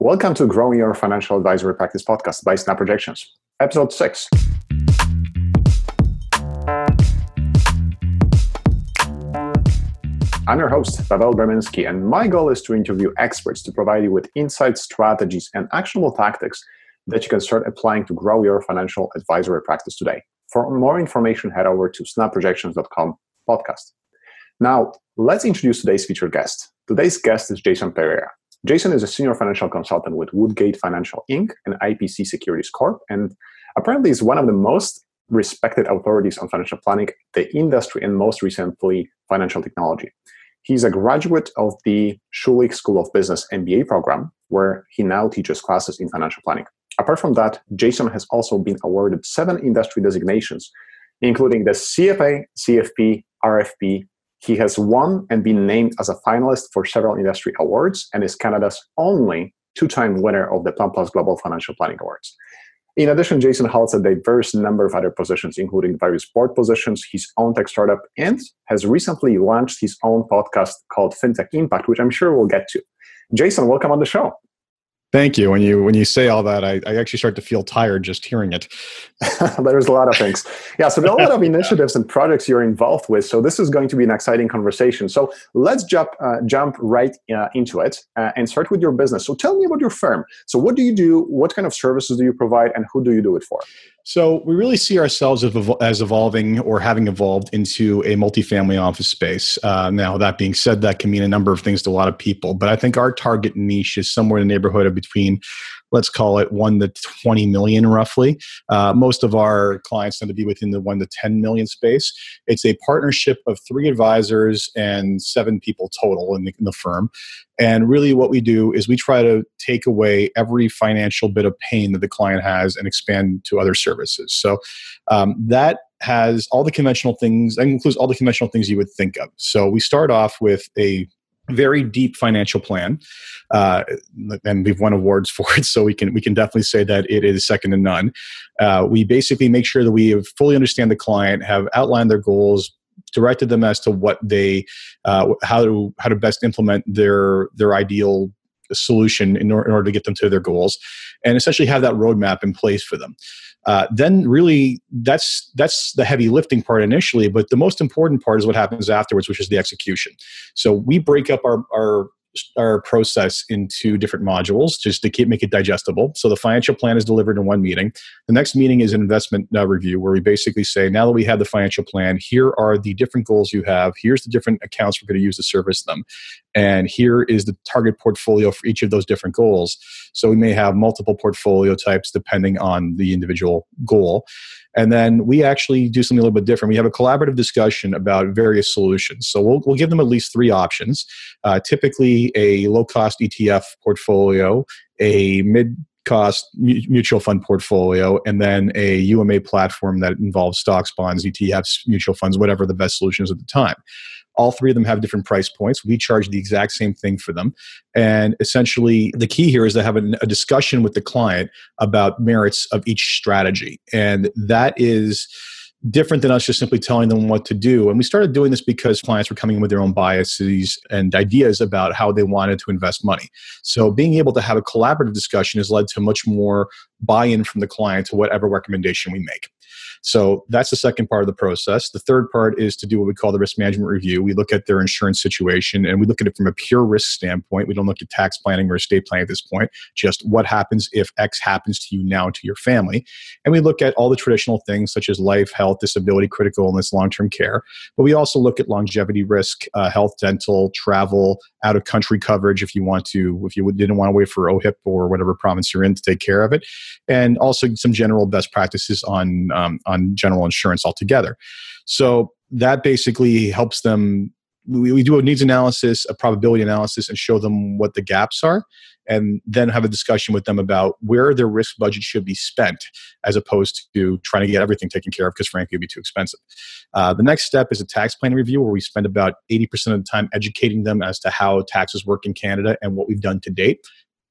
Welcome to Growing Your Financial Advisory Practice podcast by Snap Projections, episode 6. I'm your host, Pavel Berminsky, and my goal is to interview experts to provide you with insights, strategies, and actionable tactics that you can start applying to grow your financial advisory practice today. For more information, head over to snapprojections.com podcast. Now, let's introduce today's featured guest. Today's guest is Jason Pereira. Jason is a senior financial consultant with Woodgate Financial Inc. and IPC Securities Corp. And apparently is one of the most respected authorities on financial planning, the industry, and most recently, financial technology. He's a graduate of the Schulich School of Business MBA program, where he now teaches classes in financial planning. Apart from that, Jason has also been awarded seven industry designations, including the CFA, CFP, RFP, he has won and been named as a finalist for several industry awards and is Canada's only two time winner of the PlanPlus Global Financial Planning Awards. In addition, Jason holds a diverse number of other positions, including various board positions, his own tech startup, and has recently launched his own podcast called FinTech Impact, which I'm sure we'll get to. Jason, welcome on the show. Thank you. When you when you say all that, I, I actually start to feel tired just hearing it. There's a lot of things. Yeah, so there are a lot of initiatives and projects you're involved with. So this is going to be an exciting conversation. So let's jump uh, jump right uh, into it uh, and start with your business. So tell me about your firm. So what do you do? What kind of services do you provide, and who do you do it for? So we really see ourselves as evolving or having evolved into a multifamily office space. Uh, now, that being said, that can mean a number of things to a lot of people, but I think our target niche is somewhere in the neighborhood of between let's call it 1 to 20 million roughly. Uh, most of our clients tend to be within the 1 to 10 million space. It's a partnership of three advisors and seven people total in the, in the firm. And really, what we do is we try to take away every financial bit of pain that the client has and expand to other services. So um, that has all the conventional things, that includes all the conventional things you would think of. So we start off with a very deep financial plan, uh, and we've won awards for it. So we can we can definitely say that it is second to none. Uh, we basically make sure that we fully understand the client, have outlined their goals, directed them as to what they uh, how to how to best implement their their ideal solution in, or, in order to get them to their goals, and essentially have that roadmap in place for them. Uh, then really that's that's the heavy lifting part initially but the most important part is what happens afterwards which is the execution so we break up our, our our process into different modules just to keep make it digestible. So the financial plan is delivered in one meeting. The next meeting is an investment uh, review where we basically say, now that we have the financial plan, here are the different goals you have. Here's the different accounts we're going to use to service them, and here is the target portfolio for each of those different goals. So we may have multiple portfolio types depending on the individual goal. And then we actually do something a little bit different. We have a collaborative discussion about various solutions. So we'll, we'll give them at least three options uh, typically, a low cost ETF portfolio, a mid cost mutual fund portfolio, and then a UMA platform that involves stocks, bonds, ETFs, mutual funds, whatever the best solution is at the time. All three of them have different price points. We charge the exact same thing for them. And essentially, the key here is to have a, a discussion with the client about merits of each strategy. And that is different than us just simply telling them what to do. And we started doing this because clients were coming in with their own biases and ideas about how they wanted to invest money. So being able to have a collaborative discussion has led to much more buy in from the client to whatever recommendation we make. So that's the second part of the process. The third part is to do what we call the risk management review. We look at their insurance situation and we look at it from a pure risk standpoint. We don't look at tax planning or estate planning at this point, just what happens if X happens to you now to your family. And we look at all the traditional things such as life, health, disability, critical illness, long term care. But we also look at longevity risk, uh, health, dental, travel, out of country coverage if you want to, if you didn't want to wait for OHIP or whatever province you're in to take care of it. And also some general best practices on um, on general insurance altogether. So that basically helps them. We, we do a needs analysis, a probability analysis, and show them what the gaps are, and then have a discussion with them about where their risk budget should be spent, as opposed to trying to get everything taken care of because frankly it'd be too expensive. Uh, the next step is a tax plan review, where we spend about eighty percent of the time educating them as to how taxes work in Canada and what we've done to date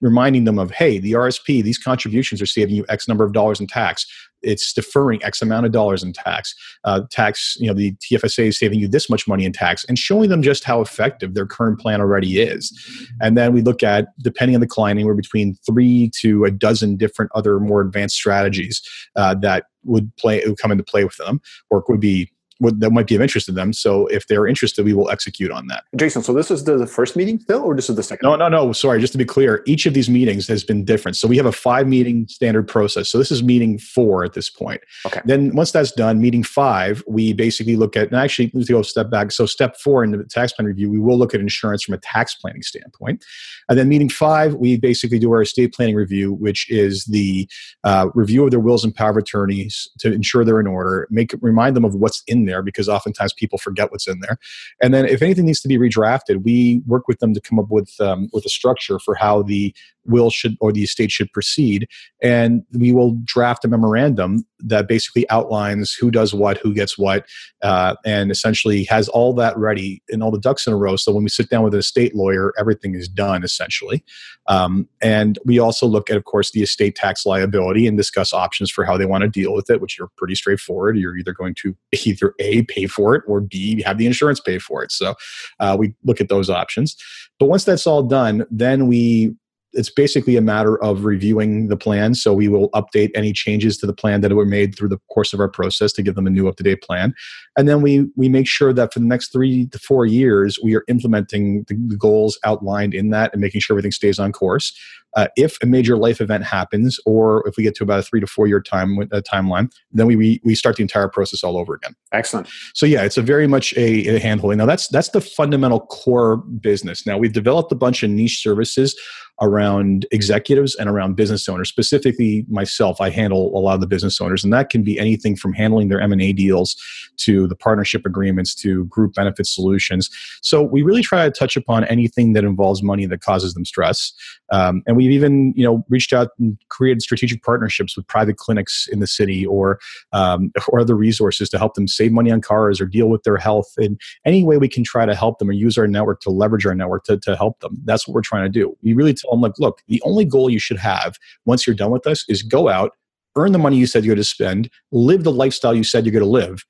reminding them of, hey, the RSP, these contributions are saving you X number of dollars in tax. It's deferring X amount of dollars in tax. Uh, tax, you know, the TFSA is saving you this much money in tax, and showing them just how effective their current plan already is. And then we look at, depending on the client, anywhere between three to a dozen different other more advanced strategies uh, that would play would come into play with them, or it would be what, that might be of interest to them. So if they're interested, we will execute on that. Jason, so this is the, the first meeting still, or this is the second? No, no, no. Sorry, just to be clear, each of these meetings has been different. So we have a five meeting standard process. So this is meeting four at this point. Okay. Then once that's done, meeting five, we basically look at, and actually, let's go a step back. So step four in the tax plan review, we will look at insurance from a tax planning standpoint. And then meeting five, we basically do our estate planning review, which is the uh, review of their wills and power of attorneys to ensure they're in order, make remind them of what's in there because oftentimes people forget what's in there. And then if anything needs to be redrafted, we work with them to come up with um, with a structure for how the will should or the estate should proceed, and we will draft a memorandum that basically outlines who does what, who gets what, uh, and essentially has all that ready and all the ducks in a row. So when we sit down with an estate lawyer, everything is done essentially. Um, and we also look at, of course, the estate tax liability and discuss options for how they want to deal with it, which are pretty straightforward. You're either going to either a pay for it or b have the insurance pay for it. So uh, we look at those options. But once that's all done, then we it's basically a matter of reviewing the plan. So we will update any changes to the plan that were made through the course of our process to give them a new up to date plan. And then we, we make sure that for the next three to four years, we are implementing the, the goals outlined in that and making sure everything stays on course. Uh, if a major life event happens, or if we get to about a three to four year time uh, timeline, then we, we, we start the entire process all over again. Excellent. So yeah, it's a very much a, a handholding. Now that's that's the fundamental core business. Now we've developed a bunch of niche services around executives and around business owners. Specifically, myself, I handle a lot of the business owners, and that can be anything from handling their M and A deals to the partnership agreements to group benefit solutions. So we really try to touch upon anything that involves money that causes them stress. Um, and we've even you know reached out and created strategic partnerships with private clinics in the city or um, or other resources to help them save money on cars or deal with their health in any way we can try to help them or use our network to leverage our network to, to help them. That's what we're trying to do. We really tell them like, look, the only goal you should have once you're done with us is go out, earn the money you said you're going to spend, live the lifestyle you said you're going to live,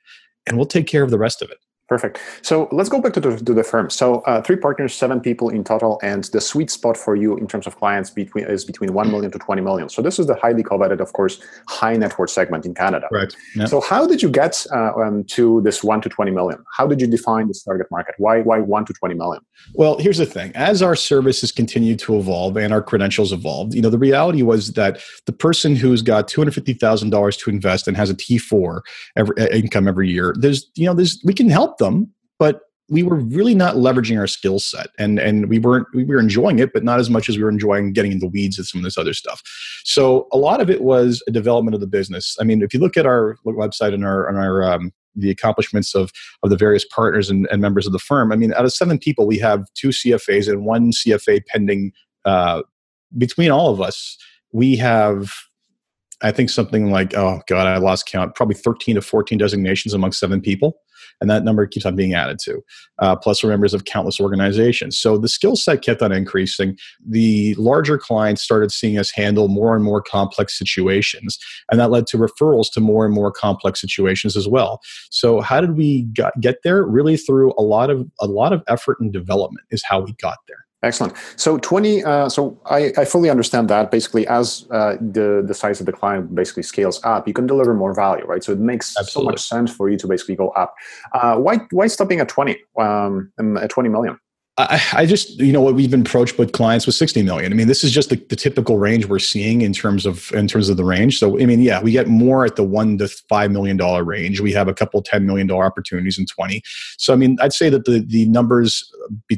and we'll take care of the rest of it. Perfect. So let's go back to the, to the firm. So uh, three partners, seven people in total, and the sweet spot for you in terms of clients between is between one million to twenty million. So this is the highly coveted, of course, high net worth segment in Canada. Right. Yeah. So how did you get uh, um, to this one to twenty million? How did you define this target market? Why why one to twenty million? Well, here's the thing: as our services continue to evolve and our credentials evolved, you know, the reality was that the person who's got two hundred fifty thousand dollars to invest and has a T four every, uh, income every year, there's you know, there's we can help them but we were really not leveraging our skill set. And and we weren't we were enjoying it but not as much as we were enjoying getting in the weeds of some of this other stuff. So a lot of it was a development of the business. I mean if you look at our website and our and our um, the accomplishments of of the various partners and, and, members of the firm i mean out of seven people we have two cfas and one cfa pending uh, between all of us. We have I think something like, oh God, I lost count, probably 13 to 14 designations among seven people. And that number keeps on being added to. Uh, plus, we're members of countless organizations. So the skill set kept on increasing. The larger clients started seeing us handle more and more complex situations. And that led to referrals to more and more complex situations as well. So how did we got, get there? Really through a lot of a lot of effort and development is how we got there. Excellent. So 20, uh, so I, I fully understand that basically as uh, the, the size of the client basically scales up, you can deliver more value, right? So it makes Absolutely. so much sense for you to basically go up. Uh, why, why stopping at 20, um, at 20 million? I, I, just, you know, what we've been approached with clients with 60 million. I mean, this is just the, the, typical range we're seeing in terms of in terms of the range. So, I mean, yeah, we get more at the one to five million dollar range. We have a couple ten million dollar opportunities in 20. So, I mean, I'd say that the the numbers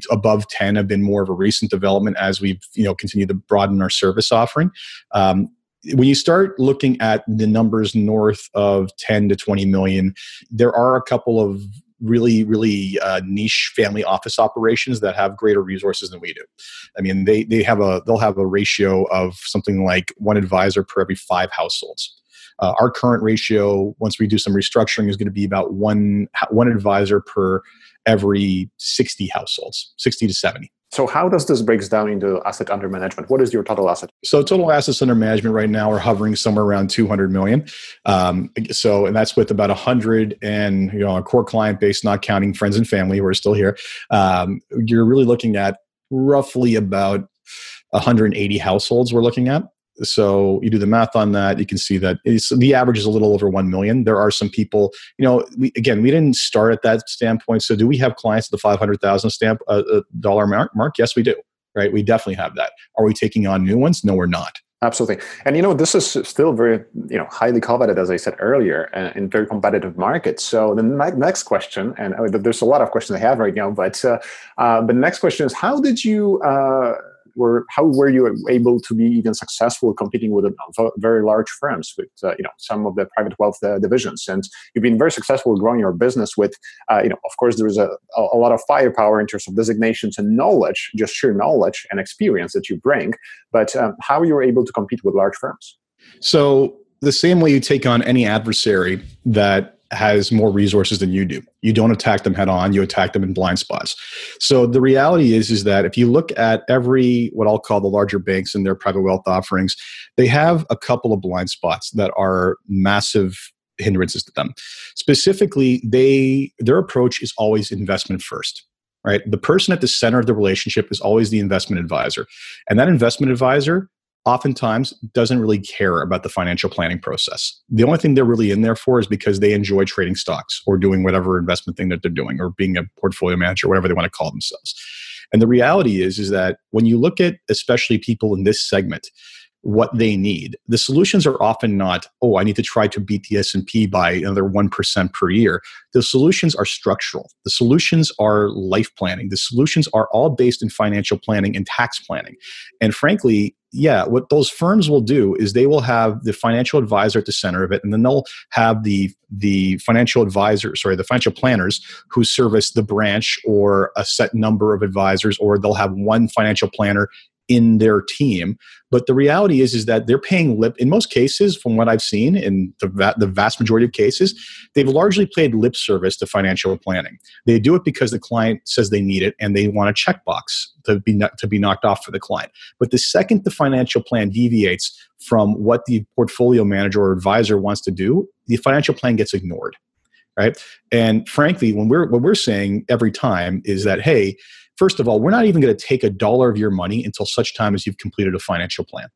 above 10 have been more of a recent development as we've you know continued to broaden our service offering. Um, when you start looking at the numbers north of 10 to 20 million, there are a couple of really really uh, niche family office operations that have greater resources than we do. I mean they they have a they'll have a ratio of something like one advisor per every five households. Uh, our current ratio once we do some restructuring is going to be about one one advisor per every 60 households 60 to 70 So how does this breaks down into asset under management? What is your total asset? So total assets under management right now are hovering somewhere around 200 million. Um, so and that's with about 100 and you know a core client base, not counting friends and family who are still here. Um, you're really looking at roughly about 180 households. We're looking at. So you do the math on that, you can see that the average is a little over 1 million. There are some people, you know, we, again, we didn't start at that standpoint. So do we have clients at the 500,000 stamp uh, uh, dollar mark, mark? Yes, we do. Right. We definitely have that. Are we taking on new ones? No, we're not. Absolutely. And you know, this is still very, you know, highly coveted, as I said earlier, uh, in very competitive markets. So the next question, and uh, there's a lot of questions I have right now, but uh, uh, but the next question is, how did you uh, were how were you able to be even successful competing with very large firms with uh, you know some of the private wealth uh, divisions? And you've been very successful growing your business with uh, you know of course there is a, a lot of firepower in terms of designations and knowledge just sheer knowledge and experience that you bring. But um, how you were able to compete with large firms? So the same way you take on any adversary that has more resources than you do. You don't attack them head on, you attack them in blind spots. So the reality is is that if you look at every what I'll call the larger banks and their private wealth offerings, they have a couple of blind spots that are massive hindrances to them. Specifically, they their approach is always investment first. Right? The person at the center of the relationship is always the investment advisor. And that investment advisor oftentimes doesn't really care about the financial planning process. The only thing they're really in there for is because they enjoy trading stocks or doing whatever investment thing that they're doing or being a portfolio manager, whatever they want to call themselves. And the reality is is that when you look at especially people in this segment, what they need. The solutions are often not, oh, I need to try to beat the S&P by another 1% per year. The solutions are structural. The solutions are life planning. The solutions are all based in financial planning and tax planning. And frankly, yeah, what those firms will do is they will have the financial advisor at the center of it, and then they'll have the the financial advisor, sorry, the financial planners who service the branch or a set number of advisors, or they'll have one financial planner in their team. But the reality is, is that they're paying lip. In most cases, from what I've seen, in the va- the vast majority of cases, they've largely played lip service to financial planning. They do it because the client says they need it, and they want a checkbox to be to be knocked off for the client. But the second the financial plan deviates from what the portfolio manager or advisor wants to do, the financial plan gets ignored right and frankly when we're what we're saying every time is that hey First of all, we're not even going to take a dollar of your money until such time as you've completed a financial plan.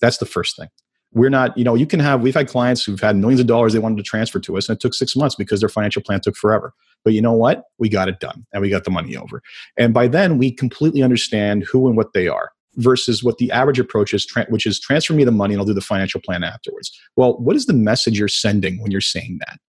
That's the first thing. We're not, you know, you can have, we've had clients who've had millions of dollars they wanted to transfer to us, and it took six months because their financial plan took forever. But you know what? We got it done and we got the money over. And by then, we completely understand who and what they are versus what the average approach is, which is transfer me the money and I'll do the financial plan afterwards. Well, what is the message you're sending when you're saying that?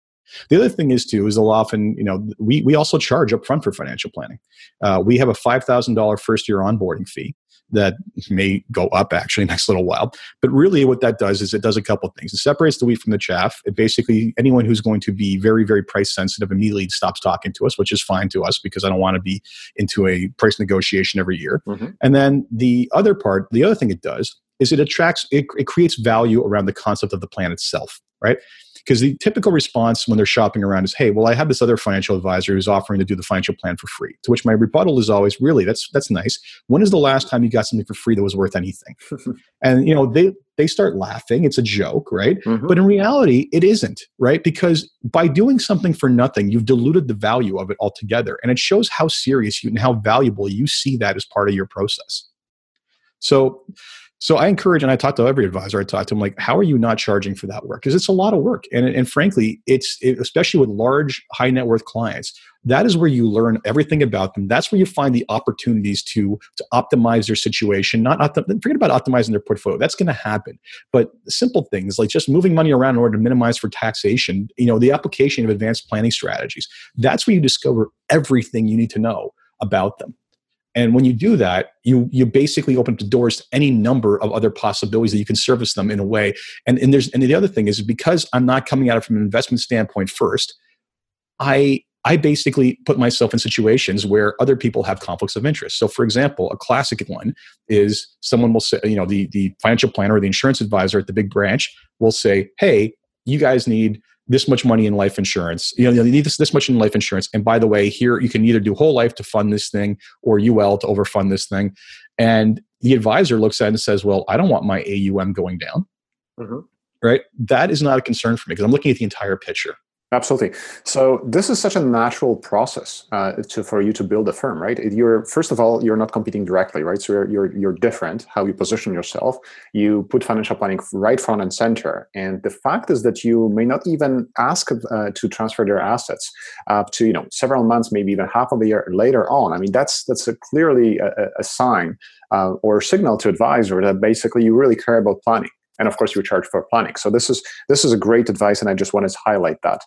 The other thing is too is they'll often, you know, we we also charge upfront for financial planning. Uh, we have a five thousand dollar first year onboarding fee that may go up actually next little while. But really, what that does is it does a couple of things. It separates the wheat from the chaff. It basically anyone who's going to be very very price sensitive immediately stops talking to us, which is fine to us because I don't want to be into a price negotiation every year. Mm-hmm. And then the other part, the other thing it does is it attracts it, it creates value around the concept of the plan itself right because the typical response when they're shopping around is, "Hey, well, I have this other financial advisor who's offering to do the financial plan for free." To which my rebuttal is always, "Really? That's that's nice. When is the last time you got something for free that was worth anything?" and you know, they they start laughing. It's a joke, right? Mm-hmm. But in reality, it isn't, right? Because by doing something for nothing, you've diluted the value of it altogether, and it shows how serious you and how valuable you see that as part of your process. So so I encourage, and I talk to every advisor I talk to, I'm like, how are you not charging for that work? Because it's a lot of work, and and frankly, it's it, especially with large, high net worth clients. That is where you learn everything about them. That's where you find the opportunities to to optimize their situation. Not, forget about optimizing their portfolio. That's going to happen. But simple things like just moving money around in order to minimize for taxation. You know, the application of advanced planning strategies. That's where you discover everything you need to know about them. And when you do that, you you basically open the doors to any number of other possibilities that you can service them in a way. And, and there's and the other thing is because I'm not coming at it from an investment standpoint first, I I basically put myself in situations where other people have conflicts of interest. So, for example, a classic one is someone will say, you know, the, the financial planner or the insurance advisor at the big branch will say, hey, you guys need this much money in life insurance. You know, you need this, this much in life insurance. And by the way, here you can either do whole life to fund this thing or UL to overfund this thing. And the advisor looks at it and says, well, I don't want my AUM going down. Mm-hmm. Right? That is not a concern for me because I'm looking at the entire picture. Absolutely. So this is such a natural process uh, to, for you to build a firm, right? You're first of all, you're not competing directly, right? So you're, you're you're different how you position yourself. You put financial planning right front and center, and the fact is that you may not even ask uh, to transfer their assets up to you know several months, maybe even half of a year later on. I mean, that's that's a clearly a, a sign uh, or signal to advisor that basically you really care about planning and of course you charge for planning. So this is this is a great advice and i just wanted to highlight that.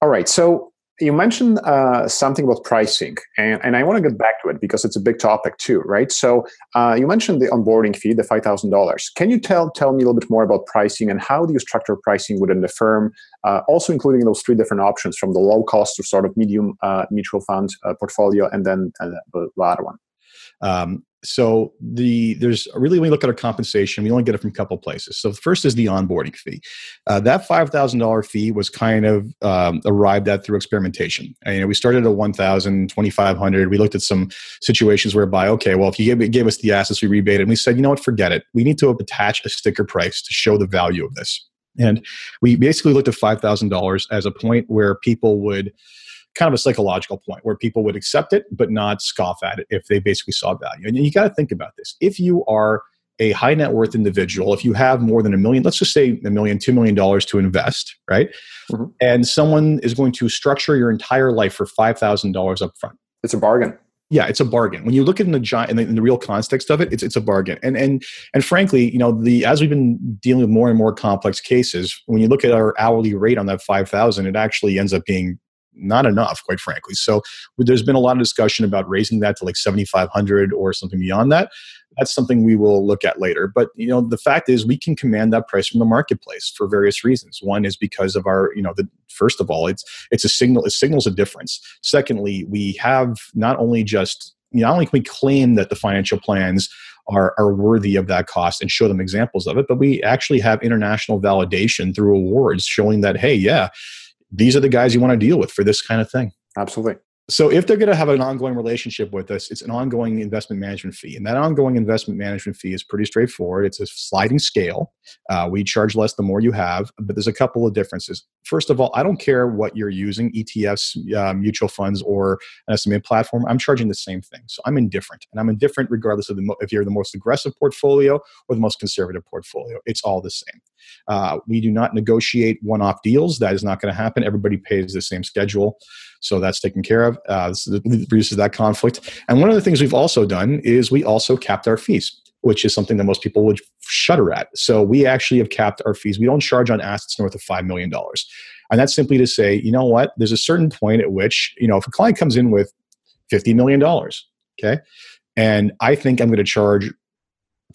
All right so you mentioned uh, something about pricing and, and i want to get back to it because it's a big topic too right? So uh, you mentioned the onboarding fee the $5000 can you tell tell me a little bit more about pricing and how do you structure pricing within the firm uh, also including those three different options from the low cost to sort of medium uh, mutual fund uh, portfolio and then uh, the latter one? Um, so the there's really when we look at our compensation we only get it from a couple places. So the first is the onboarding fee. Uh, that $5000 fee was kind of um, arrived at through experimentation. And, you know, we started at 1000 2500 we looked at some situations whereby okay well if you gave, gave us the assets we rebated and we said you know what? Forget it. We need to attach a sticker price to show the value of this. And we basically looked at $5000 as a point where people would kind of a psychological point where people would accept it but not scoff at it if they basically saw value. And you got to think about this. If you are a high net worth individual, if you have more than a million, let's just say a million, two million dollars to invest, right? Mm-hmm. And someone is going to structure your entire life for five thousand dollars up front. It's a bargain. Yeah, it's a bargain. When you look at in the giant in the, in the real context of it, it's it's a bargain. And and and frankly, you know, the as we've been dealing with more and more complex cases, when you look at our hourly rate on that five thousand, it actually ends up being not enough, quite frankly. So there's been a lot of discussion about raising that to like 7,500 or something beyond that. That's something we will look at later. But you know, the fact is, we can command that price from the marketplace for various reasons. One is because of our, you know, the first of all, it's it's a signal. It signals a difference. Secondly, we have not only just you know, not only can we claim that the financial plans are, are worthy of that cost and show them examples of it, but we actually have international validation through awards showing that, hey, yeah, these are the guys you want to deal with for this kind of thing. Absolutely. So if they're going to have an ongoing relationship with us, it's an ongoing investment management fee. And that ongoing investment management fee is pretty straightforward. It's a sliding scale. Uh, we charge less the more you have, but there's a couple of differences. First of all, I don't care what you're using, ETFs, uh, mutual funds, or an SMA platform. I'm charging the same thing. So I'm indifferent. And I'm indifferent regardless of the mo- if you're the most aggressive portfolio or the most conservative portfolio. It's all the same. Uh, we do not negotiate one-off deals. That is not going to happen. Everybody pays the same schedule, so that's taken care of. Uh, reduces that conflict. And one of the things we've also done is we also capped our fees which is something that most people would shudder at. So we actually have capped our fees. We don't charge on assets north of $5 million. And that's simply to say, you know what, there's a certain point at which, you know, if a client comes in with $50 million, okay, and I think I'm going to charge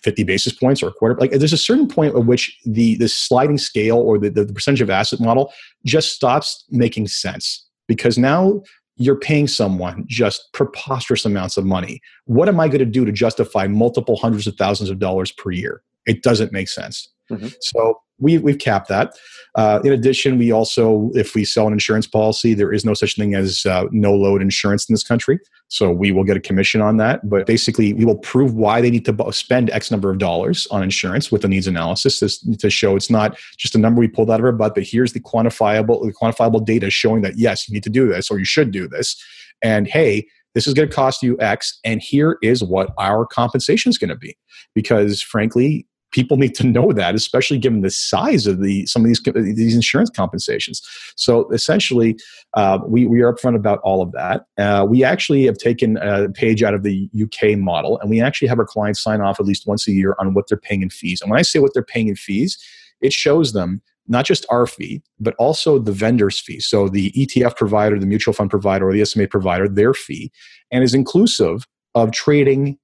50 basis points or a quarter. Like there's a certain point at which the the sliding scale or the, the, the percentage of asset model just stops making sense because now you're paying someone just preposterous amounts of money. What am I going to do to justify multiple hundreds of thousands of dollars per year? It doesn't make sense. Mm-hmm. So we, we've capped that. Uh, in addition, we also, if we sell an insurance policy, there is no such thing as uh, no load insurance in this country. So we will get a commission on that. But basically, we will prove why they need to spend X number of dollars on insurance with a needs analysis to, to show it's not just a number we pulled out of our butt, but here's the quantifiable, the quantifiable data showing that yes, you need to do this or you should do this. And hey, this is going to cost you X, and here is what our compensation is going to be. Because frankly, people need to know that, especially given the size of the some of these these insurance compensations. So essentially, uh, we we are upfront about all of that. Uh, we actually have taken a page out of the UK model, and we actually have our clients sign off at least once a year on what they're paying in fees. And when I say what they're paying in fees, it shows them not just our fee, but also the vendor's fee. So the ETF provider, the mutual fund provider, or the SMA provider, their fee, and is inclusive of trading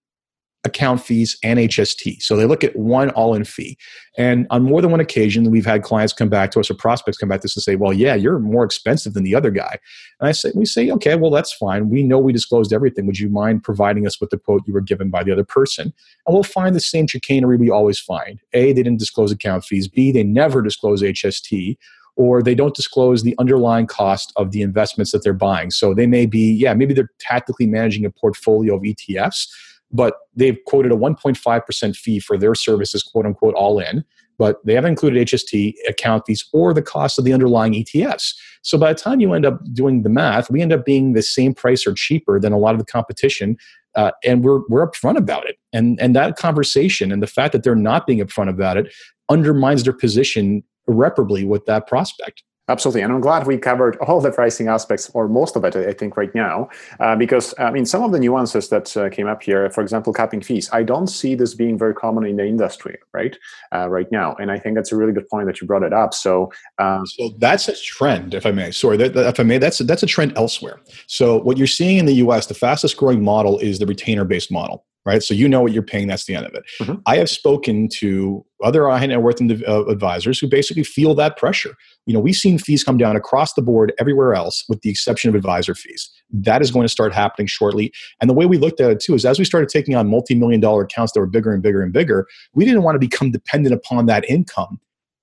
account fees and HST. So they look at one all in fee. And on more than one occasion, we've had clients come back to us or prospects come back to us and say, well, yeah, you're more expensive than the other guy. And I say, we say, okay, well, that's fine. We know we disclosed everything. Would you mind providing us with the quote you were given by the other person? And we'll find the same chicanery we always find. A, they didn't disclose account fees. B, they never disclose HST or they don't disclose the underlying cost of the investments that they're buying. So they may be, yeah, maybe they're tactically managing a portfolio of ETFs, but they've quoted a 1.5% fee for their services, quote unquote, all in but they haven't included HST account fees or the cost of the underlying ETFs. So by the time you end up doing the math, we end up being the same price or cheaper than a lot of the competition. Uh, and we're, we're upfront about it. And, and that conversation and the fact that they're not being upfront about it undermines their position irreparably with that prospect. Absolutely, and I'm glad we covered all the pricing aspects, or most of it, I think, right now, uh, because I mean, some of the nuances that uh, came up here, for example, capping fees, I don't see this being very common in the industry, right, uh, right now, and I think that's a really good point that you brought it up. So, um, so that's a trend, if I may. Sorry, that, that, if I may, that's a, that's a trend elsewhere. So, what you're seeing in the U.S., the fastest growing model is the retainer-based model right? So you know what you're paying. That's the end of it. Mm-hmm. I have spoken to other high net worth uh, advisors who basically feel that pressure. You know, we've seen fees come down across the board everywhere else, with the exception of advisor fees. That is going to start happening shortly. And the way we looked at it too is as we started taking on multi million dollar accounts that were bigger and bigger and bigger, we didn't want to become dependent upon that income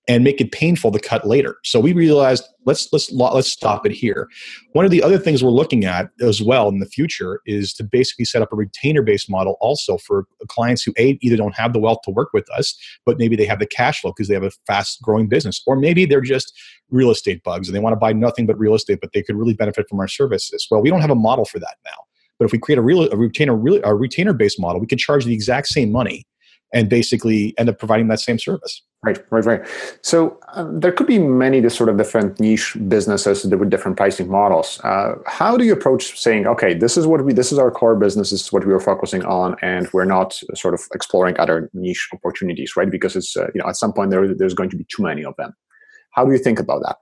and make it painful to cut later. So we realized let's let's let's stop it here. One of the other things we're looking at as well in the future is to basically set up a retainer based model also for clients who a, either don't have the wealth to work with us, but maybe they have the cash flow because they have a fast growing business, or maybe they're just real estate bugs and they want to buy nothing but real estate, but they could really benefit from our services. Well, we don't have a model for that now. But if we create a real a retainer a retainer based model, we could charge the exact same money and basically end up providing that same service. Right, right, right. So um, there could be many sort of different niche businesses with different pricing models. Uh, how do you approach saying, okay, this is what we, this is our core business, this is what we are focusing on, and we're not sort of exploring other niche opportunities, right? Because it's uh, you know at some point there there's going to be too many of them. How do you think about that?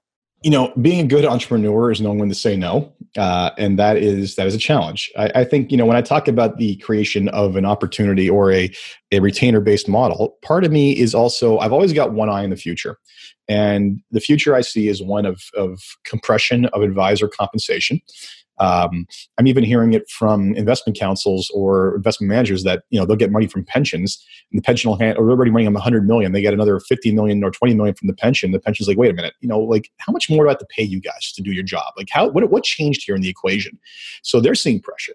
You know, being a good entrepreneur is knowing when to say no, uh, and that is that is a challenge. I, I, think you know when I talk about the creation of an opportunity or a a retainer based model, part of me is also I've always got one eye in the future, and the future I see is one of of compression of advisor compensation. Um, I'm even hearing it from investment counsels or investment managers that you know they'll get money from pensions, and the pension will hand, or already money on 100 million, they get another 50 million or 20 million from the pension. The pension's like, wait a minute, you know, like how much more do I have to pay you guys to do your job? Like how what what changed here in the equation? So they're seeing pressure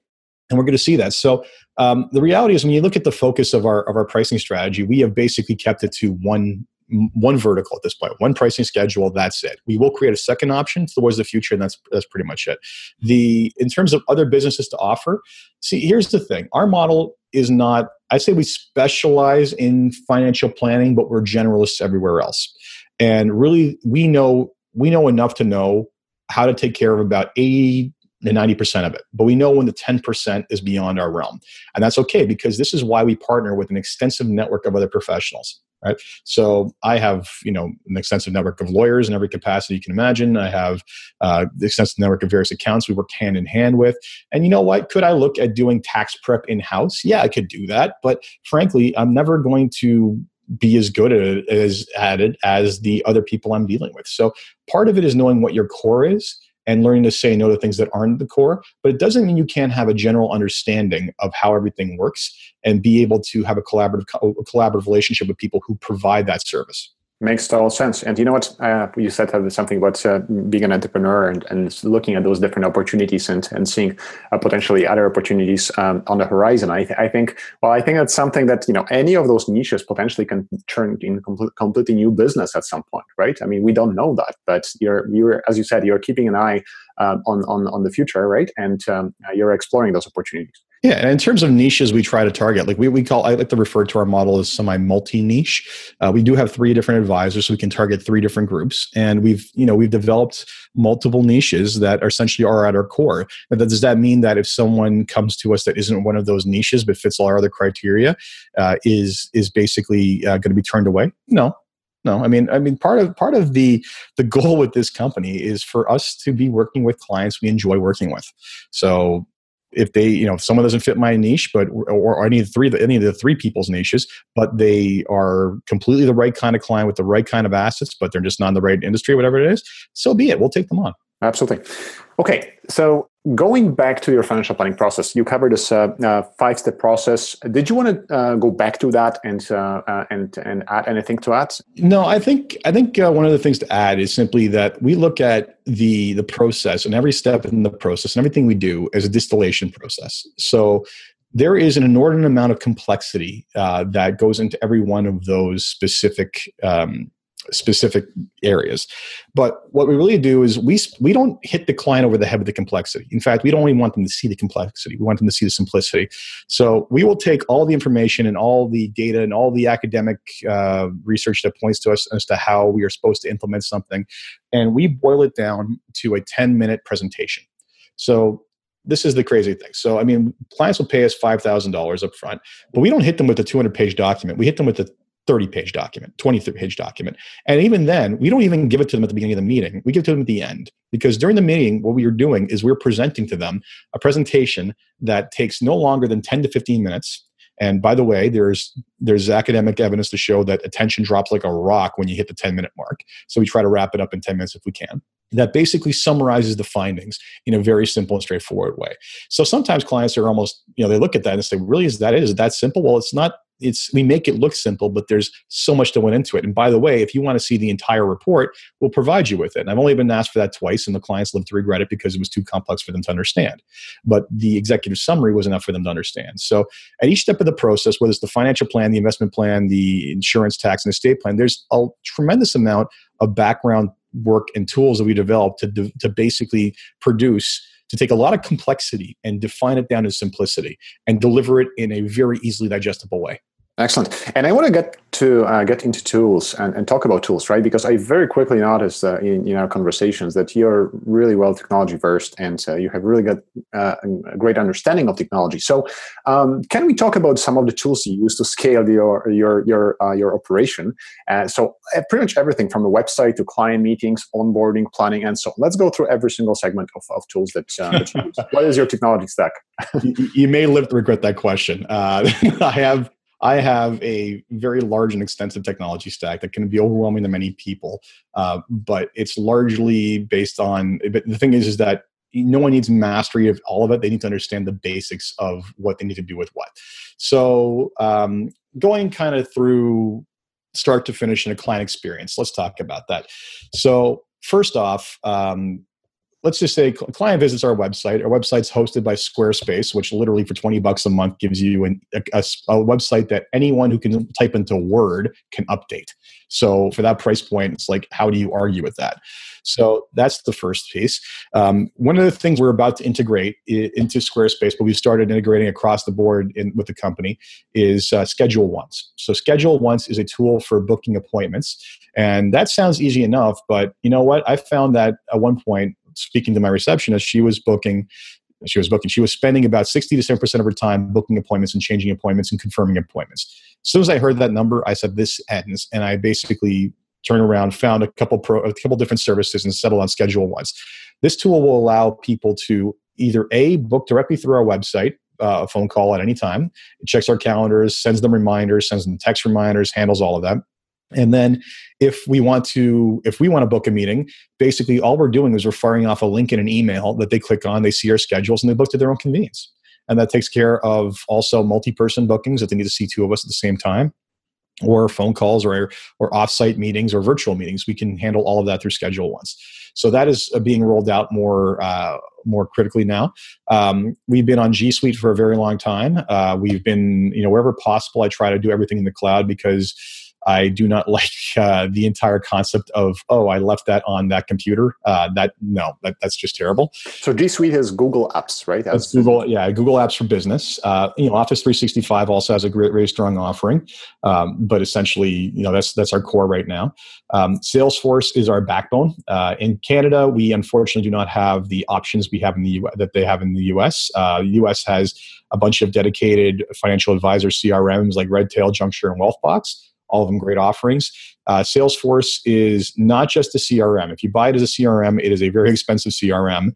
and we're going to see that. So um, the reality is, when you look at the focus of our of our pricing strategy, we have basically kept it to one one vertical at this point, one pricing schedule. That's it. We will create a second option towards the future, and that's that's pretty much it. The in terms of other businesses to offer, see, here's the thing: our model is not. I say we specialize in financial planning, but we're generalists everywhere else. And really, we know we know enough to know how to take care of about 80 to 90% of it. But we know when the 10% is beyond our realm. And that's okay because this is why we partner with an extensive network of other professionals right? So i have you know an extensive network of lawyers in every capacity you can imagine. I have uh, extensive network of various accounts we work hand in hand with. And you know what? Could i look at doing tax prep in house yeah i could do that. But frankly i'm never going to be as good at it as at it as the other people i'm dealing with. So part of it is knowing what your core is and learning to say no to things that aren't the core. But it doesn't mean you can't have a general understanding of how everything works and be able to have a collaborative, a collaborative relationship with people who provide that service. Makes total sense. And you know what? Uh, you said something about uh, being an entrepreneur and, and looking at those different opportunities and, and seeing uh, potentially other opportunities um, on the horizon. I, th- I think, well, I think that's something that, you know, any of those niches potentially can turn in complete, completely new business at some point, right? I mean, we don't know that, but you're, you're, as you said, you're keeping an eye uh, on, on, on the future, right? And um, you're exploring those opportunities. Yeah, and in terms of niches, we try to target like we, we call I like to refer to our model as semi multi niche. Uh, we do have three different advisors, so we can target three different groups, and we've you know we've developed multiple niches that are essentially are at our core. Now, does that mean that if someone comes to us that isn't one of those niches but fits all our other criteria, uh, is is basically uh, going to be turned away? No, no i mean i mean part of part of the the goal with this company is for us to be working with clients we enjoy working with so if they you know if someone doesn't fit my niche but or, or any of the three any of the three people's niches but they are completely the right kind of client with the right kind of assets but they're just not in the right industry whatever it is so be it. We'll take them on Absolutely. Okay, so going back to your financial planning process, you covered this uh, uh, five-step process. Did you want to uh, go back to that and uh, uh, and and add anything to that? No, I think I think uh, one of the things to add is simply that we look at the the process and every step in the process and everything we do as a distillation process. So there is an inordinate amount of complexity that goes into every one of those specific um, specific areas. But what we really do is we we don't hit the client over the head with the complexity. In fact, we don't even want them to see the complexity. We want them to see the simplicity. So we will take all the information and all the data and all the academic uh, research that points to us as to how we are supposed to implement something, and we boil it down to a ten minute presentation. So this is the crazy thing. So, I mean, clients will pay us $5,000 up front, but we don't hit them with a 200 page document. We hit them with a 30 page document, 20 page document. And even then, we don't even give it to them at the beginning of the meeting. We give it to them at the end. Because during the meeting, what we are doing is we're presenting to them a presentation that takes no longer than 10 to 15 minutes. And by the way, there's there's academic evidence to show that attention drops like a rock when you hit the 10 minute mark. So we try to wrap it up in 10 minutes if we can. That basically summarizes the findings in a very simple and straightforward way. So sometimes clients are almost, you know, they look at that and say, really, is that it? Is that simple? Well, it's not it's we make it look simple but there's so much that went into it. And by the way if you want to see the entire report we'll provide you with it. And i've only been asked for that twice and the clients lived to regret it because it was too complex for them to understand. But the executive summary was enough for them to understand. So at each step of the process whether it's the financial plan the investment plan the insurance tax and estate plan there's a tremendous amount of background work and tools that we developed to, to basically produce to take a lot of complexity and define it down to simplicity and deliver it in a very easily digestible way. Excellent. And I want to get to uh, get into tools and, and, talk about tools, right? Because I very quickly noticed uh, in, in, our conversations that you're really well technology versed and uh, you have really got uh, a great understanding of technology. So, um, can we talk about some of the tools you use to scale your your your uh, your operation? Uh, so, pretty much everything from the website to client meetings, onboarding, planning, and so on. Let's go through every single segment of, of tools that, that you use. what is your technology stack? you, you, may live to regret that question. I have I have a very large and extensive technology stack that can be overwhelming to many people, uh, but it's largely based on. But the thing is, is that no one needs mastery of all of it. They need to understand the basics of what they need to do with what. So, um, going kind of through start to finish in a client experience, let's talk about that. So, first off, um, let's just say a client visits our website. Our website's hosted by Squarespace, which literally for 20 bucks a month gives you an, a, a, a, website that anyone who can type into Word can update. So for that price point, it's like, how do you argue with that? So that's the first piece. Um, one of the things we're about to integrate into Squarespace, but we started integrating across the board in, with the company, is uh, Schedule Once. So Schedule Once is a tool for booking appointments. And that sounds easy enough, but you know what? I found that at one point speaking to my receptionist, she was booking she was booking. She was spending about 60 to 7% of her time booking appointments and changing appointments and confirming appointments. As soon as I heard that number, I said, this ends. And I basically turned around, found a couple pro, a couple different services and settled on schedule once. This tool will allow people to either A, book directly through our website, uh, a phone call at any time. It checks our calendars, sends them reminders, sends them text reminders, handles all of that. And then if we want to if we want to book a meeting, basically all we're doing is we're firing off a link in an email that they click on, they see our schedules and they book to their own convenience. And that takes care of also multi-person bookings if they need to see two of us at the same time or phone calls or or offsite meetings or virtual meetings. We can handle all of that through Schedule Once. So that is uh, being rolled out more uh, more critically now. Um, we've been on G Suite for a very long time. Uh, we've been you know wherever possible. I try to do everything in the cloud because I do not like uh, the entire concept of oh, I left that on that computer. Uh, that no, that, that's just terrible. So G Suite has Google Apps, right? That's Google, yeah, Google Apps for Business. Uh, you know, Office 365 also has a great, very strong offering, um, but essentially, you know, that's that's our core right now. Um, Salesforce is our backbone. Uh, in Canada, we unfortunately do not have the options we have in the U- that they have in the US. Uh, US has a bunch of dedicated financial advisor CRMs like Redtail, Junxure, and Wealthbox all of them great offerings. Uh, Salesforce is not just a CRM. If you buy it as a CRM, it is a very expensive CRM.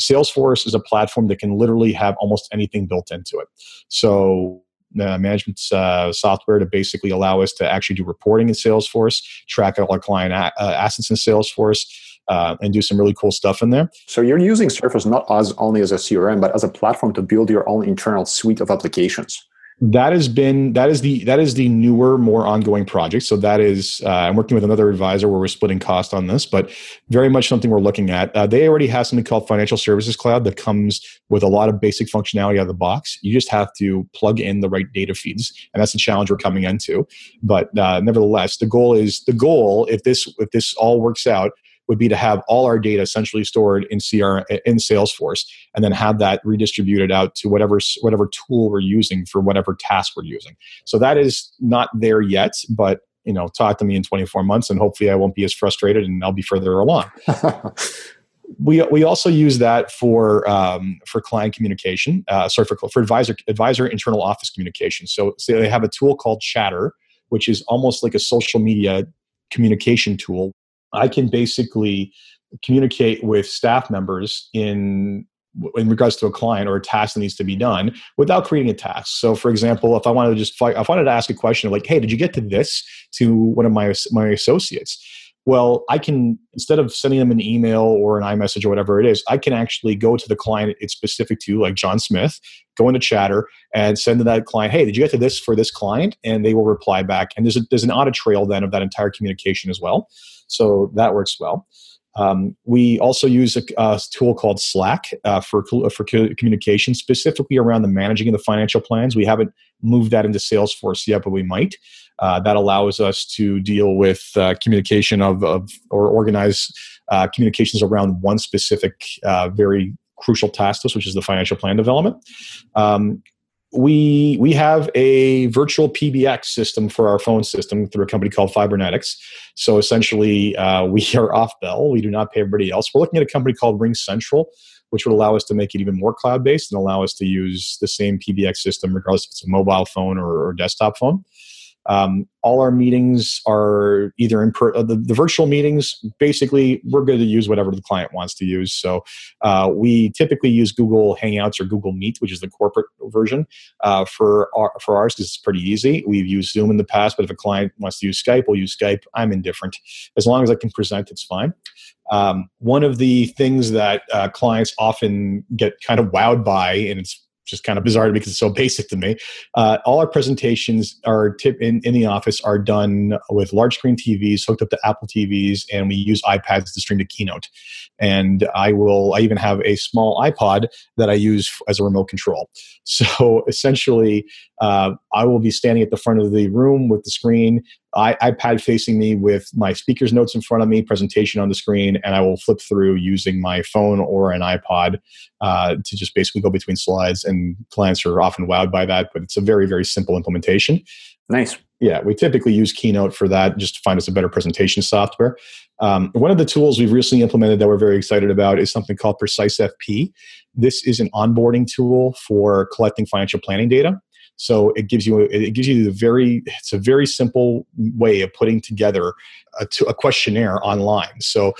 Salesforce is a platform that can literally have almost anything built into it. So uh, management uh, software to basically allow us to actually do reporting in Salesforce, track all our client a- uh, assets in Salesforce. Uh, and do some really cool stuff in there. So you're using Salesforce not as only as a CRM, but as a platform to build your own internal suite of applications that has been that is the that is the newer more ongoing project. So that is uh, i'm working with another advisor where we're splitting cost on this but very much something we're looking at. Uh, they already have something called financial services cloud that comes with a lot of basic functionality out of the box. You just have to plug in the right data feeds and that's the challenge we're coming into. But uh, nevertheless the goal is the goal if this if this all works out would be to have all our data essentially stored in CR in Salesforce, and then have that redistributed out to whatever whatever tool we're using for whatever task we're using. So that is not there yet, but you know, talk to me in 24 months, and hopefully I won't be as frustrated, and I'll be further along. we we also use that for um, for client communication. Uh, sorry for for advisor advisor internal office communication. So, so they have a tool called Chatter, which is almost like a social media communication tool I can basically communicate with staff members in in regards to a client or a task that needs to be done without creating a task. So, for example, if I wanted to just if I wanted to ask a question like, "Hey, did you get to this?" to one of my my associates, well, I can instead of sending them an email or an iMessage or whatever it is, I can actually go to the client it's specific to, like John Smith, go into Chatter and send to that client, "Hey, did you get to this for this client?" And they will reply back. And there's a, there's an audit trail then of that entire communication as well. So that works well. Um, we also use a, a, tool called Slack uh, for for communication, specifically around the managing of the financial plans. We haven't moved that into Salesforce yet, but we might. Uh, that allows us to deal with uh, communication of, of, or organize uh, communications around one specific, uh, very crucial task to us, which is the financial plan development. Um, we we have a virtual PBX system for our phone system through a company called Fibernetics. So essentially, uh, we are off bell. We do not pay everybody else. We're looking at a company called Ring Central, which would allow us to make it even more cloud based and allow us to use the same PBX system regardless if it's a mobile phone or, or desktop phone. Um, all our meetings are either in per, uh, the, the, virtual meetings. Basically, we're going to use whatever the client wants to use. So uh, we typically use Google Hangouts or Google Meet, which is the corporate version uh, for our, for ours because it's pretty easy. We've used Zoom in the past, but if a client wants to use Skype, we'll use Skype. I'm indifferent as long as I can present. It's fine. Um, one of the things that uh, clients often get kind of wowed by, and it's just kind of bizarre because it's so basic to me. Uh, all our presentations are tip in, in the office are done with large screen TVs hooked up to Apple TVs, and we use iPads to stream to Keynote. And I will, I even have a small iPod that I use as a remote control. So essentially, uh, I will be standing at the front of the room with the screen, I, iPad facing me with my speaker's notes in front of me, presentation on the screen, and I will flip through using my phone or an iPod uh, to just basically go between slides. And clients are often wowed by that, but it's a very, very simple implementation. Nice. Yeah, we typically use Keynote for that just to find us a better presentation software. Um, one of the tools we've recently implemented that we're very excited about is something called Precise FP. This is an onboarding tool for collecting financial planning data. So it gives you it gives you the very it's a very simple way of putting together a, a questionnaire online. So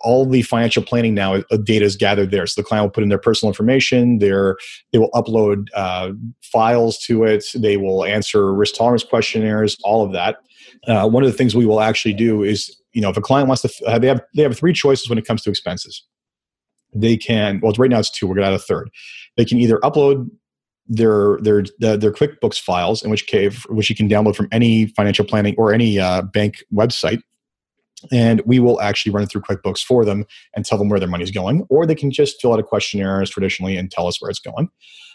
all the financial planning now uh, data is gathered there. So the client will put in their personal information their they will upload uh, files to it. They will answer risk tolerance questionnaires all of that. Uh, one of the things we will actually do is you know if a client wants to uh, they have they have three choices when it comes to expenses. They can well right now it's two we're to add a third. They can either upload their their their QuickBooks files, in which case which you can download from any financial planning or any uh, bank website, and we will actually run it through QuickBooks for them and tell them where their money's going, or they can just fill out a questionnaire as traditionally and tell us where it's going.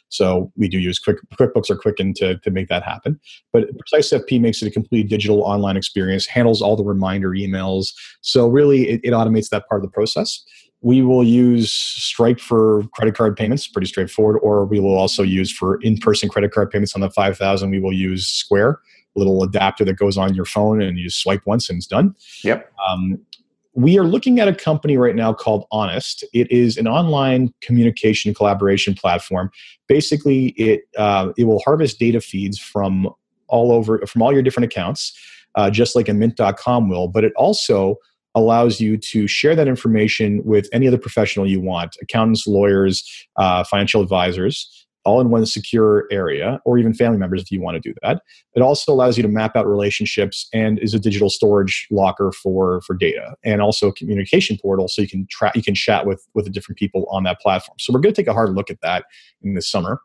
So we do use Quick, QuickBooks or Quicken to, to make that happen. But Precise FP makes it a complete digital online experience, handles all the reminder emails. So really, it, it automates that part of the process we will use Stripe for credit card payments, pretty straightforward, or we will also use for in-person credit card payments on the 5000 we will use Square, a little adapter that goes on your phone and you swipe once and it's done. Yep. Um, we are looking at a company right now called Onist. It is an online communication collaboration platform. Basically, it uh, it will harvest data feeds from all over from all your different accounts, uh, just like a Mint.com will. But it also allows you to share that information with any other professional you want accountants lawyers uh, financial advisors all in one secure area, or even family members if you want to do that. It also allows you to map out relationships and is a digital storage locker for for data, and also a communication portal so you can track you can chat with with the different people on that platform. So we're going to take a hard look at that in the summer.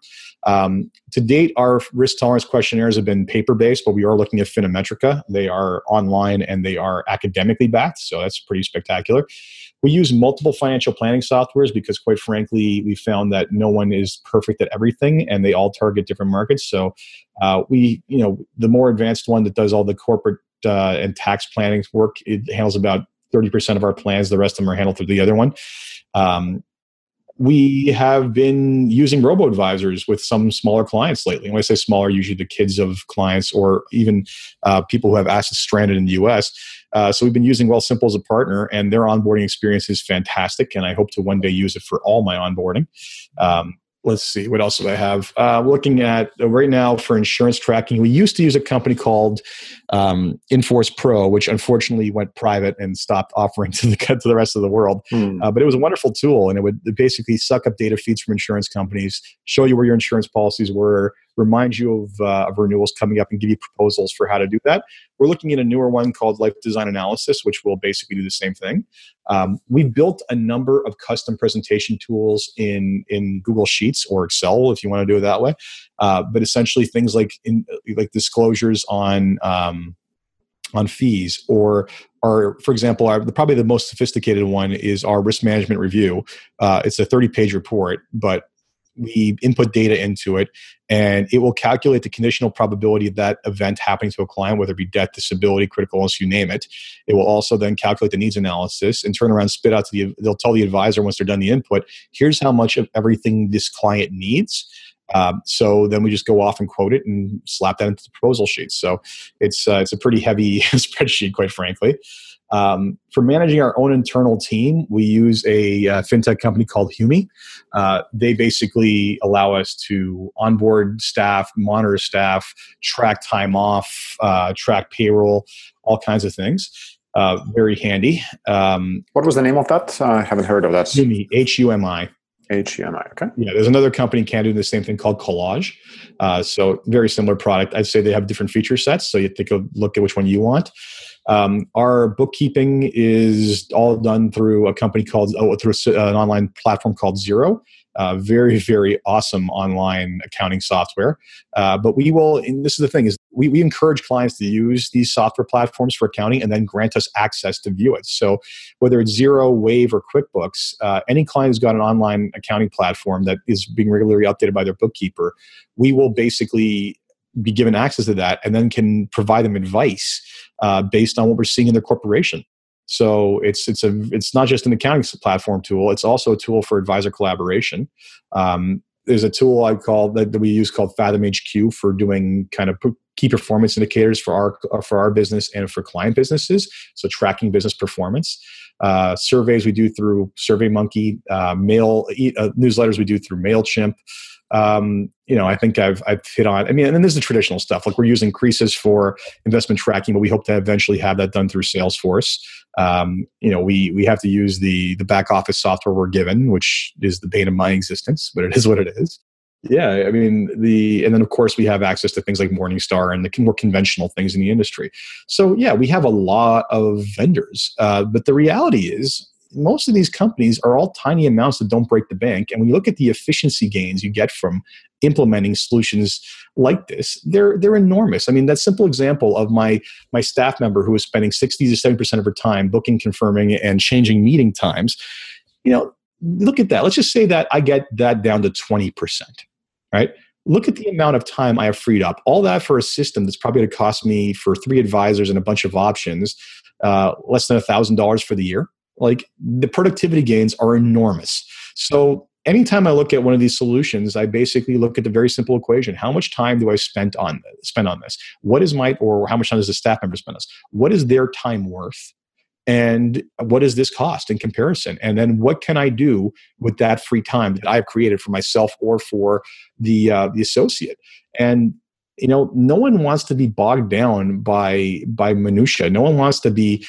Um, to date, our risk tolerance questionnaires have been paper based, but we are looking at FinaMetrica. They are online and they are academically backed, so that's pretty spectacular. We use multiple financial planning softwares because, quite frankly, we found that no one is perfect at everything, and they all target different markets. So, uh, we, you know, the more advanced one that does all the corporate uh, and tax planning work, it handles about 30% of our plans. The rest of them are handled through the other one. Um, we have been using robo advisors with some smaller clients lately. When I say smaller, usually the kids of clients or even uh, people who have assets stranded in the US. Uh, so we've been using Wealthsimple as a partner, and their onboarding experience is fantastic. And I hope to one day use it for all my onboarding. Um, let's see what else do i have uh, looking at uh, right now for insurance tracking we used to use a company called um, Inforce Pro which unfortunately went private and stopped offering to the to the rest of the world hmm. uh, but it was a wonderful tool and it would basically suck up data feeds from insurance companies show you where your insurance policies were remind you of, uh, of renewals coming up and give you proposals for how to do that. We're looking at a newer one called Life Design Analysis, which will basically do the same thing. Um, we built a number of custom presentation tools in in Google Sheets or Excel, if you want to do it that way. Uh, but essentially, things like in, like disclosures on um, on fees or our, for example, our, probably the most sophisticated one is our risk management review. Uh, it's a 30 page report, but we input data into it and it will calculate the conditional probability of that event happening to a client whether it be death disability critical illness you name it. It will also then calculate the needs analysis and turn around spit out to the they'll tell the advisor once they're done the input here's how much of everything this client needs. Um, so then we just go off and quote it and slap that into the proposal sheet. So it's uh, it's a pretty heavy spreadsheet quite frankly um, for managing our own internal team, we use a uh, fintech company called Humi. Uh, they basically allow us to onboard staff, monitor staff, track time off, uh, track payroll, all kinds of things. Uh, very handy. Um, what was the name of that? I haven't heard of that. Humi, H U M I. HUMI. Okay. Yeah, there's another company in Canada doing the same thing called Collage. Uh, so very similar product. I'd say they have different feature sets. So you take a look at which one you want. Um, our bookkeeping is all done through a company called oh, through an online platform called Xero. Uh, very very awesome online accounting software. Uh, but we will, and this is the thing is we, we encourage clients to use these software platforms for accounting and then grant us access to view it. So whether it's Xero Wave, or QuickBooks, uh, any client who's got an online accounting platform that is being regularly updated by their bookkeeper, we will basically be given access to that and then can provide them advice uh, based on what we're seeing in their corporation. So it's it's a it's not just an accounting platform tool; it's also a tool for advisor collaboration. Um, there's a tool I call that, that we use called Fathom HQ for doing kind of key performance indicators for our for our business and for client businesses. So tracking business performance. Uh, surveys we do through SurveyMonkey, uh, mail uh, newsletters we do through Mailchimp um, you know, I think I've I've hit on. I mean, and this is the traditional stuff. Like we're using Croesus for investment tracking, but we hope to eventually have that done through Salesforce. Um, you know, we we have to use the the back office software we're given, which is the bane of my existence, but it is what it is. Yeah, I mean the, and then of course we have access to things like Morningstar and the more conventional things in the industry. So yeah, we have a lot of vendors, uh, but the reality is most of these companies are all tiny amounts that don't break the bank. And when you look at the efficiency gains you get from implementing solutions like this, they're they're enormous. I mean, that simple example of my my staff member who is spending 60 to 70% of her time booking, confirming, and changing meeting times, you know, look at that. Let's just say that I get that down to 20%. Right? Look at the amount of time I have freed up. All that for a system that's probably going to cost me for three advisors and a bunch of options, uh, less than a thousand dollars for the year like the productivity gains are enormous. So anytime I look at one of these solutions, I basically look at the very simple equation: how much time do I spend on spend on this? What is my or how much time does the staff member spend on this? What is their time worth? And what does this cost in comparison? And then what can I do with that free time that I've created for myself or for the uh, the associate? And you know, no one wants to be bogged down by by minutia. No one wants to be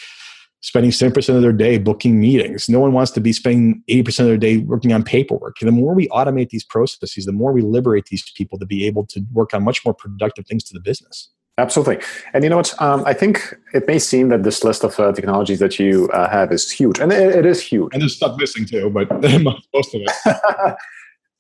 spending 70% of their day booking meetings. No one wants to be spending 80% of their day working on paperwork. The more we automate these processes, the more we liberate these people to be able to work on much more productive things to the business. Absolutely. And you know what? Um, I think it may seem that this list of uh, technologies that you uh, have is huge, and it, it is huge. And there's stuff missing too, but most of it.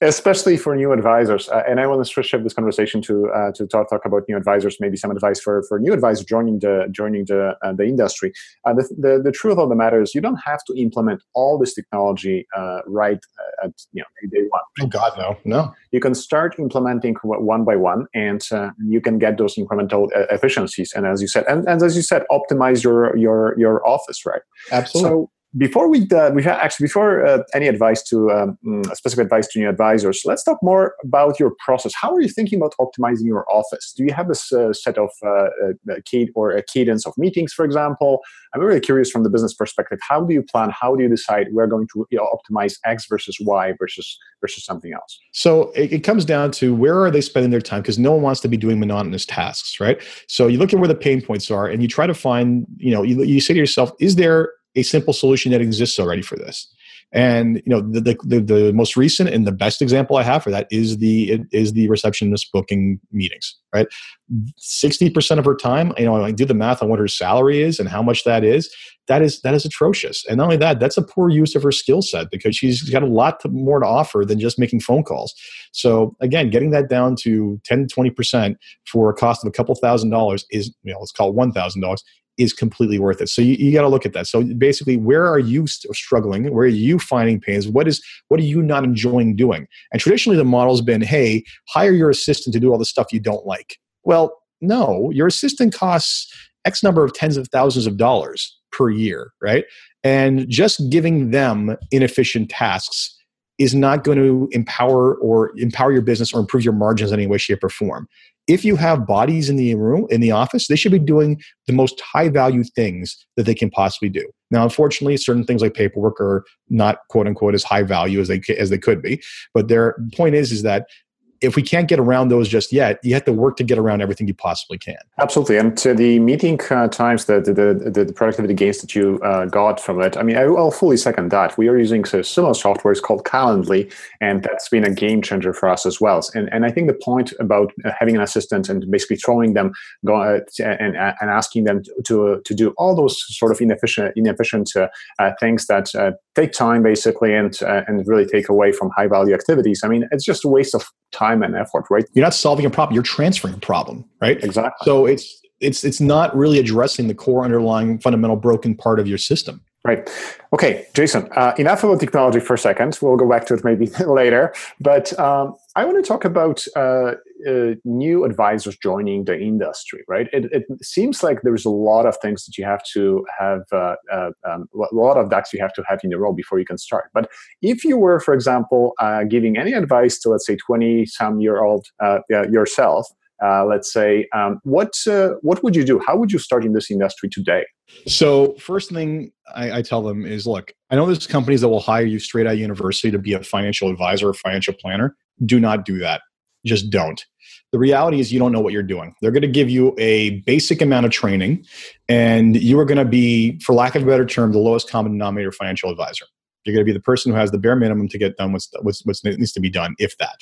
especially for new advisors. Uh, and I want to shift this conversation to uh, to talk, talk about new advisors. Maybe some advice for, for new advisors joining the joining the uh, the industry. Uh, the, the, the truth of the matter is, you don't have to implement all this technology uh, right uh, at you know day one. Oh God, no, no. You can start implementing one by one, and you can get those incremental efficiencies. And as you said, and, and as you said, optimize your your your office, right? Absolutely. So before we uh, we actually before uh, any advice to um, mm, specific advice to new advisors let's talk more about your process. How are you thinking about optimizing your office? Do you have a uh, set of uh, key or a cadence of meetings for example? I'm really curious from the business perspective. How do you plan? How do you decide we're going to you know, optimize x versus y versus versus something else? So it, it comes down to where are they spending their time because no one wants to be doing monotonous tasks right? So you look at where the pain points are and you try to find you know you, you say to yourself is there a simple solution that exists already for this. And you know the, the, the most recent and the best example I have for that is the is the receptionist booking meetings. Right, sixty percent of her time, you know, I do the math on what her salary is and how much that is. That is that is atrocious. And not only that, that's a poor use of her skill set because she's got a lot to, more to offer than just making phone calls. So again, getting that down to 10 20 percent for a cost of a couple thousand dollars is you know let's call it one thousand dollars is completely worth it. So you, you got to look at that. So basically, where are you struggling? Where are you finding pains? What is what are you not enjoying doing? And traditionally, the model's been, hey, hire your assistant to do all the stuff you don't like. Well, no, your assistant costs X number of tens of thousands of dollars per year, right? And just giving them inefficient tasks is not going to empower or empower your business or improve your margins in any way, shape, or form. If you have bodies in the room in the office they should be doing the most high value things that they can possibly do. Now unfortunately certain things like paperwork are not quote unquote as high value as they as they could be. But their point is is that if we can't get around those just yet, you have to work to get around everything you possibly can. Absolutely. And to the meeting uh, times, the, the, the, the, productivity gains that you uh, got from it, I mean, I, will fully second that. We are using so similar software, it's called Calendly, and that's been a game changer for us as well. And, and I think the point about uh, having an assistant and basically throwing them go, uh, and, and asking them to, to do all those sort of inefficient, inefficient uh, uh, things that take time basically and, and really take away from high value activities. I mean, it's just a waste of time and effort, right? You're not solving a problem, you're transferring a problem, right? Exactly. So it's it's it's not really addressing the core underlying fundamental broken part of your system. Right. Okay, Jason, uh, enough about technology for a second. We'll go back to it maybe later. But um, I want to talk about uh, uh, new advisors joining the industry, right? It, it, seems like there's a lot of things that you have to have, uh, uh, um, a lot of ducks you have to have in a row before you can start. But if you were, for example, uh, giving any advice to, let's say, 20 some year old yourself, uh, let's say, um, what uh, what would you do? How would you start in this industry today? So, first thing I, I, tell them is, look, I know there's companies that will hire you straight out of university to be a financial advisor or financial planner. Do not do that. Just don't. The reality is, you don't know what you're doing. They're going to give you a basic amount of training, and you are going to be, for lack of a better term, the lowest common denominator financial advisor. You're going to be the person who has the bare minimum to get done what's, what's, what needs to be done, if that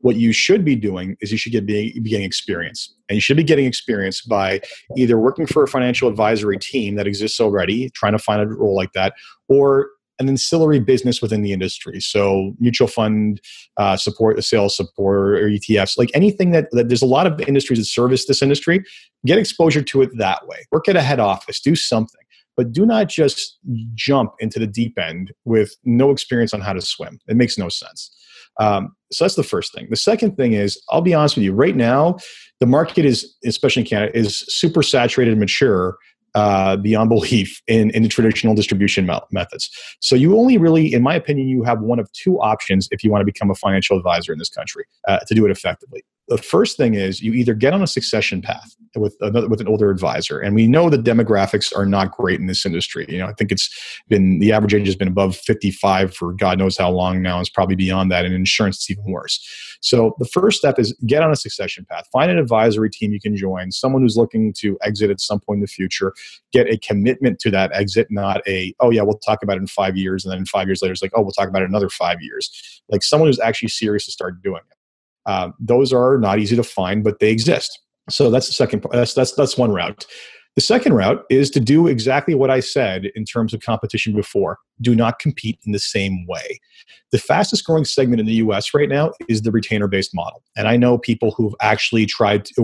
what you should be doing is you should get be, be getting experience. And you should be getting experience by either working for a financial advisory team that exists already trying to find a role like that or an ancillary business within the industry. So mutual fund uh, support sales support or etfs like anything that, that there's a lot of industries that service this industry. Get exposure to it that way. Work at a head office. Do something but do not just jump into the deep end with no experience on how to swim it makes no sense um, so that's the first thing. The second thing is, I'll be honest with you, right now, the market is, especially in Canada, is super saturated and mature uh, beyond belief in, in the traditional distribution methods. So you only really, in my opinion, you have one of two options if you want to become a financial advisor in this country uh, to do it effectively. The first thing is you either get on a succession path with another with an older advisor and we know the demographics are not great in this industry. You know i think it's been the average age has been above 55 for god knows how long now it's probably beyond that in insurance it's even worse. So the first step is get on a succession path. Find an advisory team you can join someone who's looking to exit at some point in the future. Get a commitment to that exit not a oh yeah we'll talk about it in five years and then five years later it's like oh we'll talk about it another five years. Like someone who's actually serious to start doing it uh, those are not easy to find but they exist so that's the second. That's that's that's one route. The second route is to do exactly what I said in terms of competition before. Do not compete in the same way. The fastest growing segment in the US right now is the retainer based model. And I know people who've actually tried to,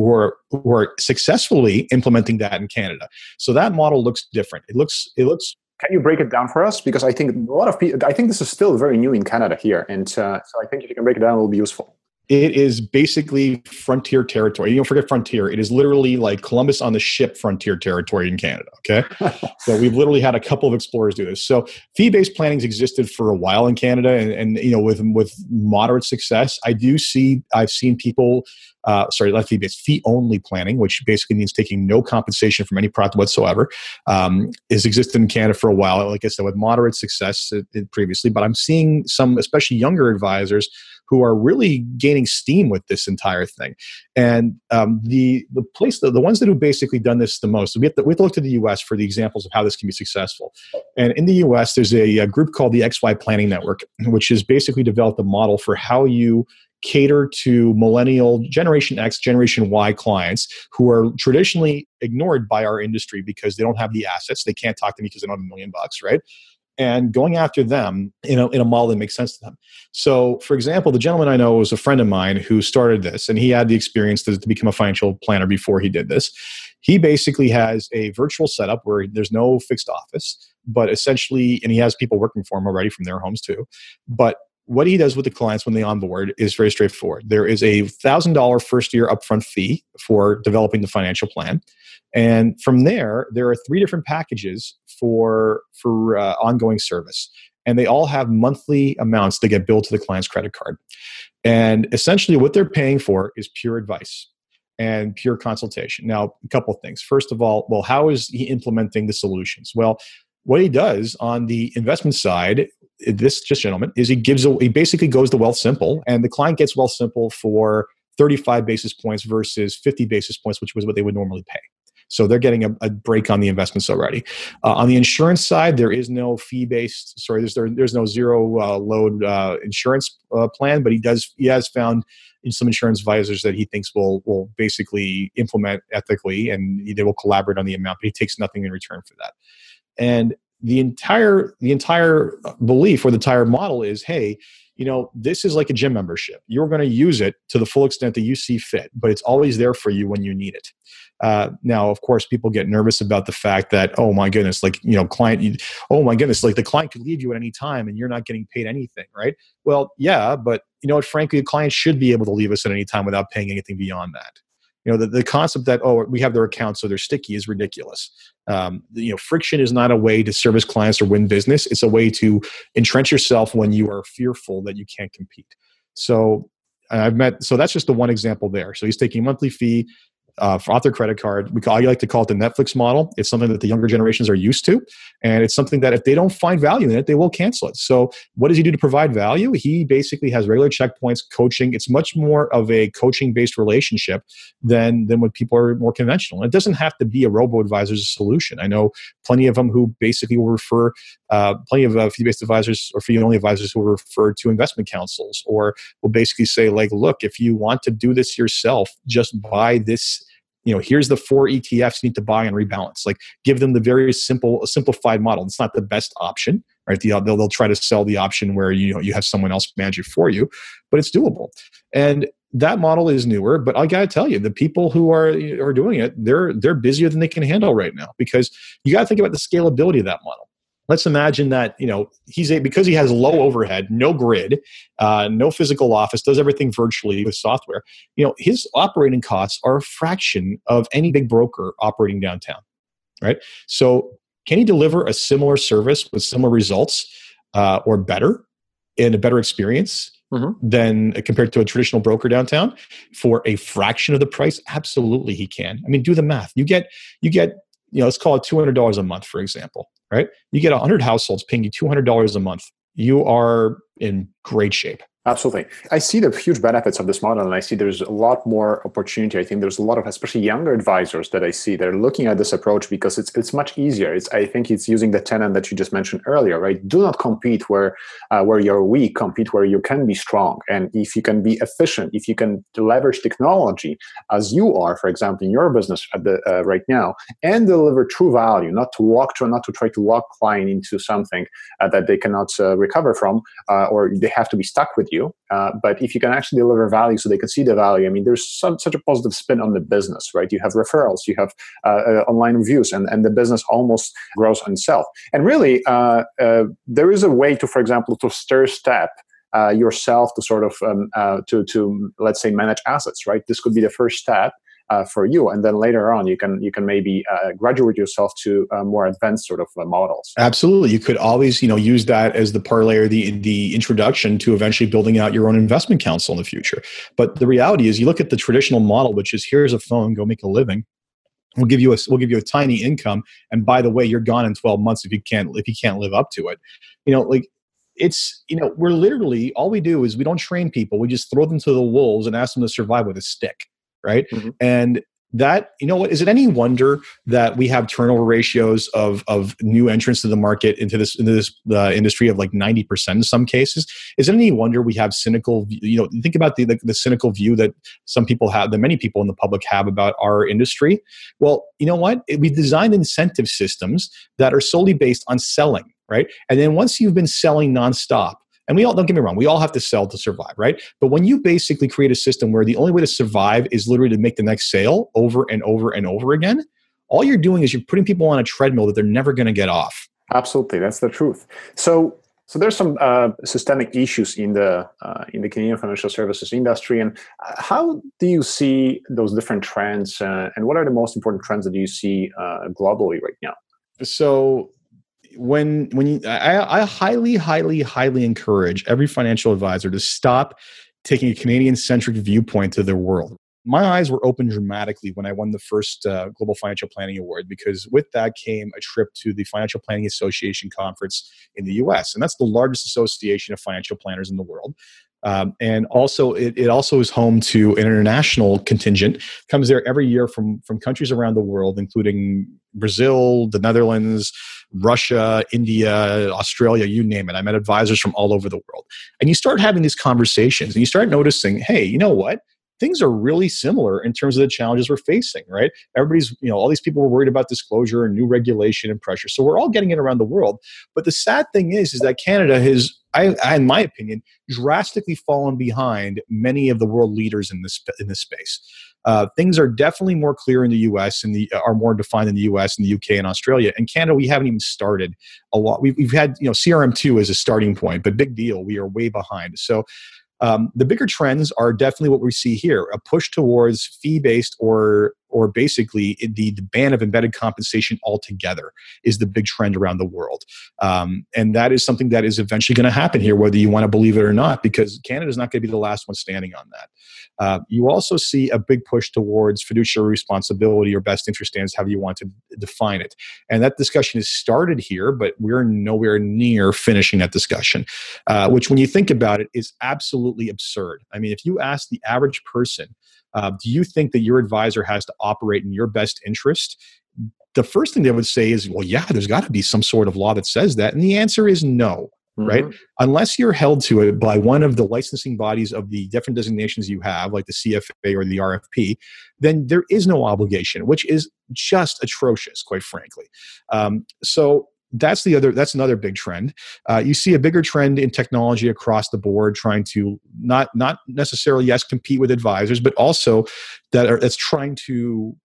who are successfully implementing that in Canada. So that model looks different. It looks, it looks can you break it down for us? Because I think a lot of people, I think this is still very new in Canada here. And uh, so I think if you can break it down, it will be useful it is basically frontier territory. You don't forget frontier. It is literally like Columbus on the ship frontier territory in Canada. Okay. so we've literally had a couple of explorers do this. So fee-based planning's existed for a while in Canada and, and you know, with, with moderate success, I do see, I've seen people, uh, sorry, not fee-based, fee-only planning, which basically means taking no compensation from any product whatsoever, um, is existed in Canada for a while. Like I said, with moderate success uh, previously, but I'm seeing some, especially younger advisors who are really gaining steam with this entire thing. And um, the the place the, the ones that have basically done this the most, we have, to, we have to look to the U.S. for the examples of how this can be successful. And in the U.S., there's a, a group called the XY Planning Network, which has basically developed a model for how you cater to millennial generation x generation y clients who are traditionally ignored by our industry because they don't have the assets they can't talk to me because they don't have a million bucks right and going after them in a, in a model that makes sense to them. So, for example, the gentleman I know was a friend of mine who started this, and he had the experience to, to become a financial planner before he did this. He basically has a virtual setup where there's no fixed office, but essentially, and he has people working for him already from their homes too. But what he does with the clients when they onboard is very straightforward. There is a thousand dollar first year upfront fee for developing the financial plan, and from there, there are three different packages for for uh, ongoing service, and they all have monthly amounts that get billed to the client's credit card. And essentially, what they're paying for is pure advice and pure consultation. Now, a couple things. First of all, well, how is he implementing the solutions? Well, what he does on the investment side this just gentleman is he gives a, he basically goes to Wealthsimple and the client gets Wealthsimple for 35 basis points versus 50 basis points which was what they would normally pay. So they're getting a, a break on the investments already. Uh, on the insurance side there is no fee based sorry there's there, there's no zero uh, load uh, insurance uh, plan but he does he has found some insurance advisors that he thinks will will basically implement ethically and they will collaborate on the amount but he takes nothing in return for that and the entire the entire belief or the entire model is hey you know this is like a gym membership. You're going to use it to the full extent that you see fit but it's always there for you when you need it. Uh, now of course people get nervous about the fact that oh my goodness like you know client you, oh my goodness like the client could leave you at any time and you're not getting paid anything right? Well yeah but you know what frankly the client should be able to leave us at any time without paying anything beyond that you know the, the concept that oh we have their account so they're sticky is ridiculous. Um, you know friction is not a way to service clients or win business. It's a way to entrench yourself when you are fearful that you can't compete. So i've met so that's just the one example there. So he's taking monthly fee uh, off their credit card. We call, I like to call it the Netflix model. It's something that the younger generations are used to, and it's something that if they don't find value in it, they will cancel it. So, what does he do to provide value? He basically has regular checkpoints, coaching. It's much more of a coaching-based relationship than than what people are more conventional. And it doesn't have to be a robo advisor's solution. I know plenty of them who basically will refer, uh, plenty of uh, fee-based advisors or fee-only advisors who will refer to investment counsels or will basically say like, look, if you want to do this yourself, just buy this you know here's the four etfs you need to buy and rebalance. Like give them the very simple simplified model. It's not the best option right? They'll, they'll try to sell the option where you know you have someone else manage it for you but it's doable. And that model is newer but i gotta tell you the people who are are doing it they're they're busier than they can handle right now because you gotta think about the scalability of that model let's imagine that you know he's a, because he has low overhead no grid uh, no physical office does everything virtually with software you know his operating costs are a fraction of any big broker operating downtown right so can he deliver a similar service with similar results uh, or better in a better experience mm-hmm. than uh, compared to a traditional broker downtown for a fraction of the price? Absolutely, he can. I mean, do the math. You get you get you know let's call it two hundred dollars a month, for example, right? You get hundred households paying you two hundred dollars a month. You are in great shape. Absolutely. I see the huge benefits of this model, and I see there's a lot more opportunity. I think there's a lot of, especially younger advisors that I see, they're looking at this approach because it's it's much easier. It's I think it's using the tenet that you just mentioned earlier, right? Do not compete where uh, where you're weak. Compete where you can be strong. And if you can be efficient, if you can leverage technology as you are, for example, in your business at the uh, right now, and deliver true value, not to walk to, not to try to lock client into something uh, that they cannot uh, recover from, uh, or they have to be stuck with you you. Uh, but if you can actually deliver value so they can see the value, I mean, there's some, such a positive spin on the business, right? You have referrals, you have uh, uh, online reviews, and, and the business almost grows on itself. And really, uh, uh, there is a way to, for example, to stir step uh, yourself to sort of um, uh, to to let's say manage assets right this could be the first step uh, for you. And then later on you can you can maybe uh, graduate yourself to uh, more advanced sort of uh, models. Absolutely. You could always you know use that as the parlay or the the introduction to eventually building out your own investment counsel in the future. But the reality is you look at the traditional model which is here's a phone go make a living. We'll give you a we'll give you a tiny income. And by the way you're gone in 12 months if you can't if you can't live up to it. You know like it's you know we're literally all we do is we don't train people. We just throw them to the wolves and ask them to survive with a stick right? Mm-hmm. And that you know what is it any wonder that we have turnover ratios of of new entrants to the market into this into this uh, industry of like 90% in some cases is it any wonder we have cynical you know think about the, the, the cynical view that some people have that many people in the public have about our industry well you know what we designed incentive systems that are solely based on selling right and then once you've been selling nonstop and we all, don't get me wrong, we all have to sell to survive, right? But when you basically create a system where the only way to survive is literally to make the next sale over and over and over again, all you're doing is you're putting people on a treadmill that they're never going to get off. Absolutely, that's the truth. So, so there's some uh, systemic issues in the uh, in the Canadian financial services industry, and uh, how do you see those different trends, uh, and what are the most important trends that you see uh, globally right now? So when when you, I, I highly, highly, highly encourage every financial advisor to stop taking a Canadian centric viewpoint to their world. My eyes were opened dramatically when I won the first uh, Global Financial Planning Award because with that came a trip to the Financial Planning Association conference in the US. And that's the largest association of financial planners in the world. Um, and also, it, it, also is home to an international contingent. Comes there every year from from countries around the world, including Brazil, the Netherlands, Russia, India, Australia, you name it. I met advisors from all over the world, and you start having these conversations, and you start noticing, hey, you know what? Things are really similar in terms of the challenges we're facing, right? Everybody's, you know, all these people were worried about disclosure and new regulation and pressure. So we're all getting it around the world. But the sad thing is, is that Canada has, I, I, in my opinion, drastically fallen behind many of the world leaders in this in this space. Uh, things are definitely more clear in the U.S. and the are more defined in the U.S. and the U.K. and Australia. And Canada, we haven't even started a lot. We've, we've had you know CRM two as a starting point, but big deal, we are way behind. So um, the bigger trends are definitely what we see here a push towards fee based or or basically the, the ban of embedded compensation altogether is the big trend around the world. Um, and that is something that is eventually going to happen here, whether you want to believe it or not, because Canada is not going to be the last one standing on that. Uh, you also see a big push towards fiduciary responsibility or best interest standards, however you want to define it. And that discussion is started here, but we're nowhere near finishing that discussion, uh, which, when you think about it, is absolutely absurd. I mean, if you ask the average person, uh, do you think that your advisor has to operate in your best interest? The first thing they would say is, well, yeah, there's got to be some sort of law that says that. And the answer is no. Mm-hmm. right? Unless you're held to it by one of the licensing bodies of the different designations you have, like the CFA or the RFP, then there is no obligation, which is just atrocious, quite frankly. Um, so that's the other that's another big trend. Uh, you see a bigger trend in technology across the board trying to not not necessarily yes compete with advisors but also that are that's trying to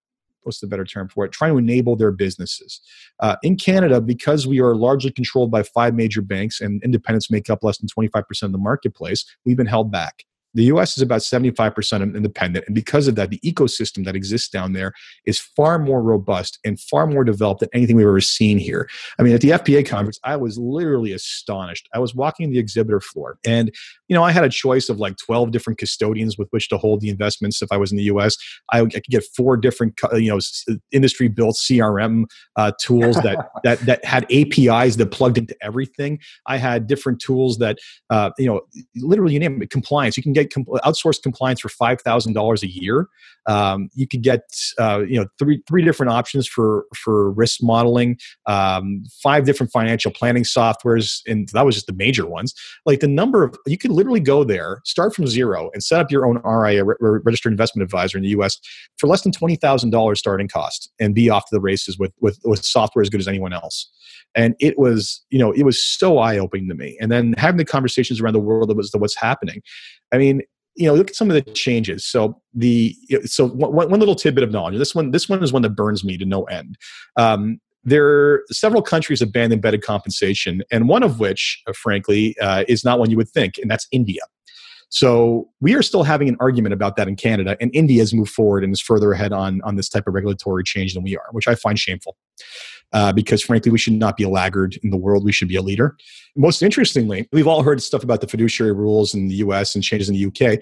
what's the better term for it? Trying to enable their businesses. Uh, in canada because we are largely controlled by five major banks and independents make up less than 25% of the marketplace we've been held back The US is about 75% independent. And because of that, the ecosystem that exists down there is far more robust and far more developed than anything we've ever seen here. I mean, at the FPA conference, I was literally astonished. I was walking the exhibitor floor and, you know, I had a choice of like 12 different custodians with which to hold the investments if I was in the US. I, I could get four different, you know, industry built CRM uh, tools that, that, that had APIs that plugged into everything. I had different tools that, uh, you know, literally you name it, compliance. You can get com- outsourced compliance for five thousand dollars a year. Um, you could get, uh, you know, three three different options for for risk modeling, um, five different financial planning softwares, and that was just the major ones. Like the number of you could literally go there, start from zero, and set up your own RIA, re- registered investment advisor in the U.S. for less than twenty thousand dollars starting cost, and be off to the races with with with software as good as anyone else and it was you know it was so eye opening to me and then having the conversations around the world that was the what's happening i mean you know look at some of the changes. So the so one, one little tidbit of knowledge this one this one is one that burns me to no end. Um, there are several countries have banned embedded compensation and one of which uh, frankly uh, is not one you would think and that's india. So we are still having an argument about that in Canada, and India has moved forward and is further ahead on, on this type of regulatory change than we are, which I find shameful. Uh, because frankly, we should not be a laggard in the world. We should be a leader. Most interestingly, we've all heard stuff about the fiduciary rules in the US and changes in the UK.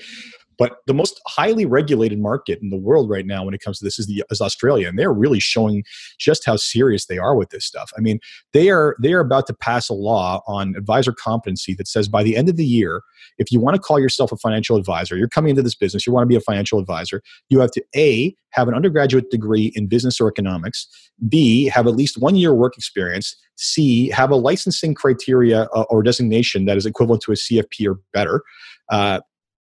But the most highly regulated market in the world right now when it comes to this is the is Australia, and they're really showing just how serious they are with this stuff. I mean, they are they are about to pass a law on advisor competency that says by the end of the year, if you want to call yourself a financial advisor, you're coming into this business, you want to be a financial advisor, you have to a have an undergraduate degree in business or economics, b have at least one year work experience, c have a licensing criteria uh, or designation that is equivalent to a CFP or better. Uh,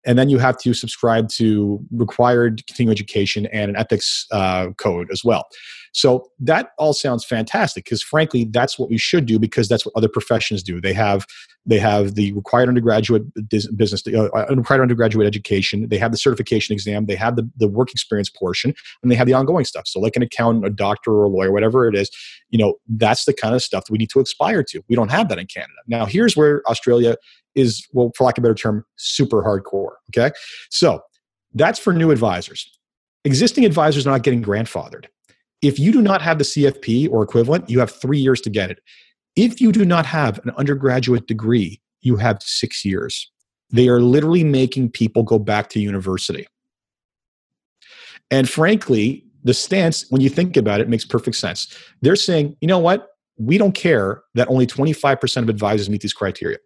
and then you have to subscribe to required continuing education and an ethics uh, code as well. So that all sounds fantastic because frankly that's what we should do because that's what other professions do. They have they have the required undergraduate business uh, uh, required undergraduate education. They have the certification exam. They have the, the work experience portion and they have the ongoing stuff. So like an accountant a doctor or a lawyer whatever it is you know that's the kind of stuff that we need to aspire to. We don't have that in canada. Now here's where australia is, well, for lack of a better term, super hardcore. Okay. So that's for new advisors. Existing advisors are not getting grandfathered. If you do not have the CFP or equivalent, you have three years to get it. If you do not have an undergraduate degree, you have six years. They are literally making people go back to university. And frankly, the stance, when you think about it, makes perfect sense. They're saying, you know what? We don't care that only 25% of advisors meet these criteria.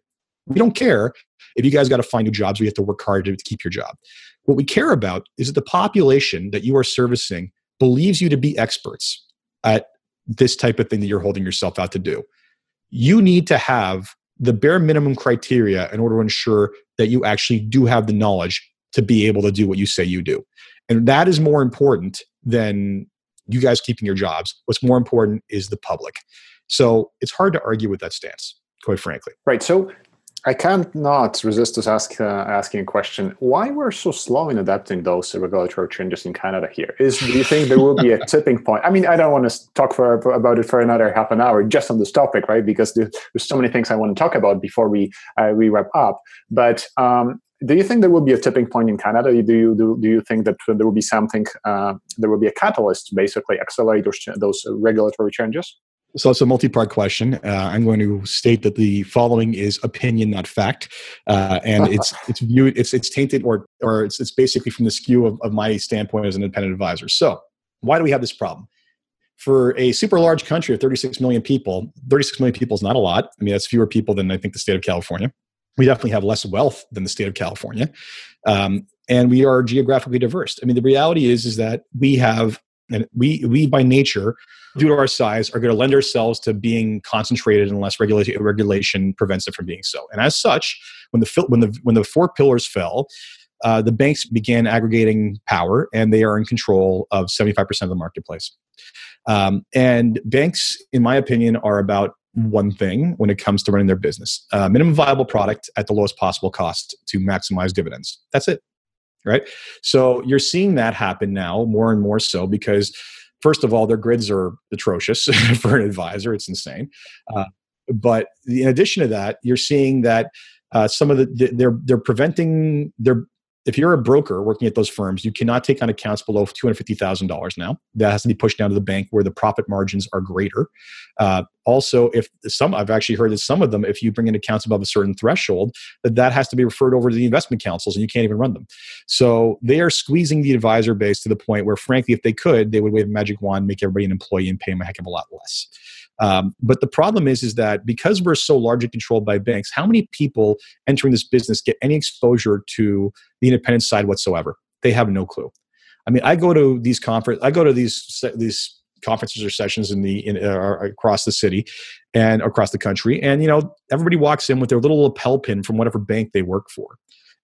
We don't care if you guys got to find new jobs, we have to work hard to keep your job. What we care about is that the population that you are servicing believes you to be experts at this type of thing that you're holding yourself out to do. You need to have the bare minimum criteria in order to ensure that you actually do have the knowledge to be able to do what you say you do. And that is more important than you guys keeping your jobs. What's more important is the public. So it's hard to argue with that stance, quite frankly. Right. So I can't not resist us ask, uh, asking a question. Why we're so slow in adapting those regulatory changes in Canada here? Is do you think there will be a tipping point? I mean, I don't want to talk for about it for another half an hour just on this topic, right? Because there's so many things I want to talk about before we uh, we wrap up. But um, do you think there will be a tipping point in Canada? Do you do, do you think that there will be something? Uh, there will be a catalyst to basically accelerate those those regulatory changes? So it's a multi-part question. Uh, I'm going to state that the following is opinion, not fact, uh, and it's it's viewed it's it's tainted or or it's it's basically from the skew of, of my standpoint as an independent advisor. So why do we have this problem? For a super large country of 36 million people, 36 million people is not a lot. I mean, that's fewer people than I think the state of California. We definitely have less wealth than the state of California, um, and we are geographically diverse. I mean, the reality is is that we have and we we by nature due to our size, are going to lend ourselves to being concentrated unless regulation, regulation prevents it from being so. And as such, when the when the when the four pillars fell, uh, the banks began aggregating power, and they are in control of seventy five percent of the marketplace. Um, and banks, in my opinion, are about one thing when it comes to running their business: uh, minimum viable product at the lowest possible cost to maximize dividends. That's it, right? So you're seeing that happen now more and more so because first of all, their grids are atrocious for an advisor. It's insane. Uh, but in addition to that, you're seeing that uh, some of the they're they're preventing they're if you're a broker working at those firms, you cannot take on accounts below $250,000 now. That has to be pushed down to the bank where the profit margins are greater. Uh, also, if some, I've actually heard that some of them, if you bring in accounts above a certain threshold, that that has to be referred over to the investment counsels and you can't even run them. So they are squeezing the advisor base to the point where, frankly, if they could, they would wave a magic wand, make everybody an employee and pay them a heck of a lot less. Um, but the problem is, is that because we're so largely controlled by banks, how many people entering this business get any exposure to the independent side whatsoever? They have no clue. I mean, I go to these conference, I go to these these conferences or sessions in the in, uh, across the city and across the country, and you know, everybody walks in with their little lapel pin from whatever bank they work for,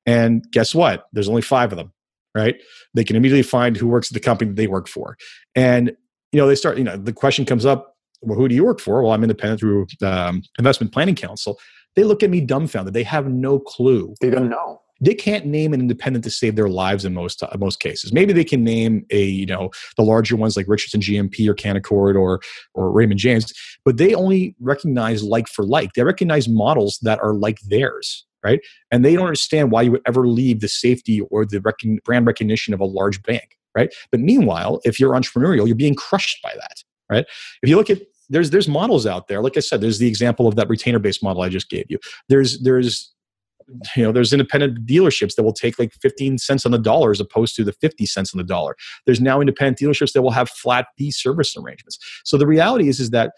and guess what? There's only five of them, right? They can immediately find who works at the company that they work for, and you know, they start. You know, the question comes up well, who do you work for? Well, I'm independent through um, Investment Planning Council. They look at me dumbfounded. They have no clue. They don't know. They can't name an independent to save their lives in most uh, most cases. Maybe they can name a you know the larger ones like Richardson GMP or Canaccord or or Raymond James, but they only recognize like for like. They recognize models that are like theirs, right? And they don't understand why you would ever leave the safety or the rec- brand recognition of a large bank, right? But meanwhile, if you're entrepreneurial, you're being crushed by that right? If you look at there's there's models out there. Like I said, there's the example of that retainer based model I just gave you. There's there's you know there's independent dealerships that will take like 15 cents on the dollar as opposed to the 50 cents on the dollar there's now independent dealerships that will have flat fee service arrangements so the reality is is that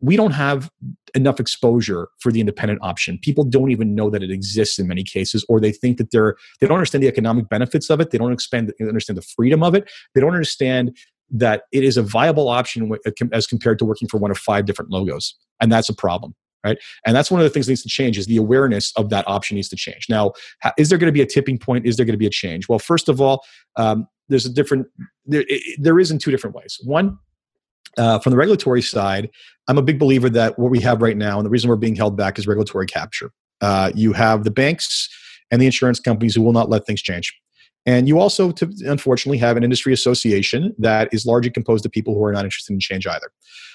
we don't have enough exposure for the independent option people don't even know that it exists in many cases or they think that they're they don't understand the economic benefits of it they don't expand, understand the freedom of it they don't understand that it is a viable option uh, as compared to working for one of five different logos and that's a problem right? And that's one of the things that needs to change is the awareness of that option needs to change. Now is there going to be a tipping point? Is there going to be a change? Well first of all um, there's a different there, there is in two different ways. One uh, from the regulatory side i'm a big believer that what we have right now and the reason we're being held back is regulatory capture. Uh, you have the banks and the insurance companies who will not let things change and you also, unfortunately, have an industry association that is largely composed of people who are not interested in change either.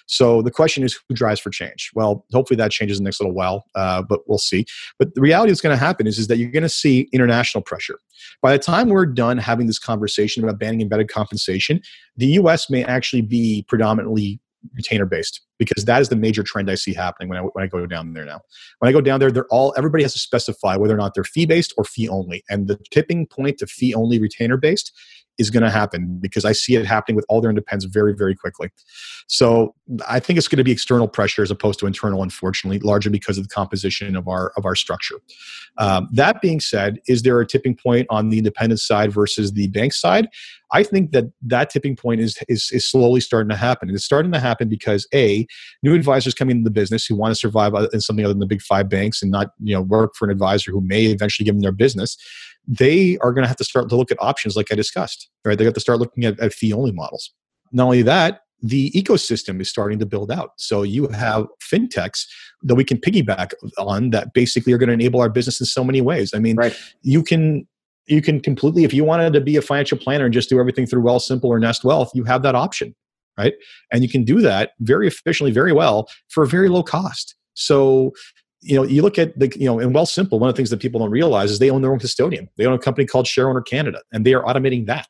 So the question is, who drives for change? Well, hopefully that changes in the next little while, uh, but we'll see. But the reality that's going to happen is, is that you're going to see international pressure. By the time we're done having this conversation about banning embedded compensation, the U.S. may actually be predominantly retainer based because that is the major trend I see happening when I, when I go down there now. When I go down there, they're all everybody has to specify whether or not they're fee based or fee only, and the tipping point to fee only retainer based is going to happen because I see it happening with all their independents very very quickly. So I think it's going to be external pressure as opposed to internal, unfortunately, largely because of the composition of our of our structure. Um, that being said, is there a tipping point on the independent side versus the bank side? I think that that tipping point is, is, is slowly starting to happen. And it's starting to happen because a new advisors coming into the business who want to survive in something other than the big five banks and not you know work for an advisor who may eventually give them their business. They are going to have to start to look at options like I discussed. Right? They have to start looking at, at fee only models. Not only that, the ecosystem is starting to build out. So you have fintechs that we can piggyback on that basically are going to enable our business in so many ways. I mean, right. you can you can completely if you wanted to be a financial planner and just do everything through Wealthsimple or nest wealth you have that option right? And you can do that very efficiently very well for a very low cost. So you know you look at the you know in simple. one of the things that people don't realize is they own their own custodian. They own a company called shareowner canada and they are automating that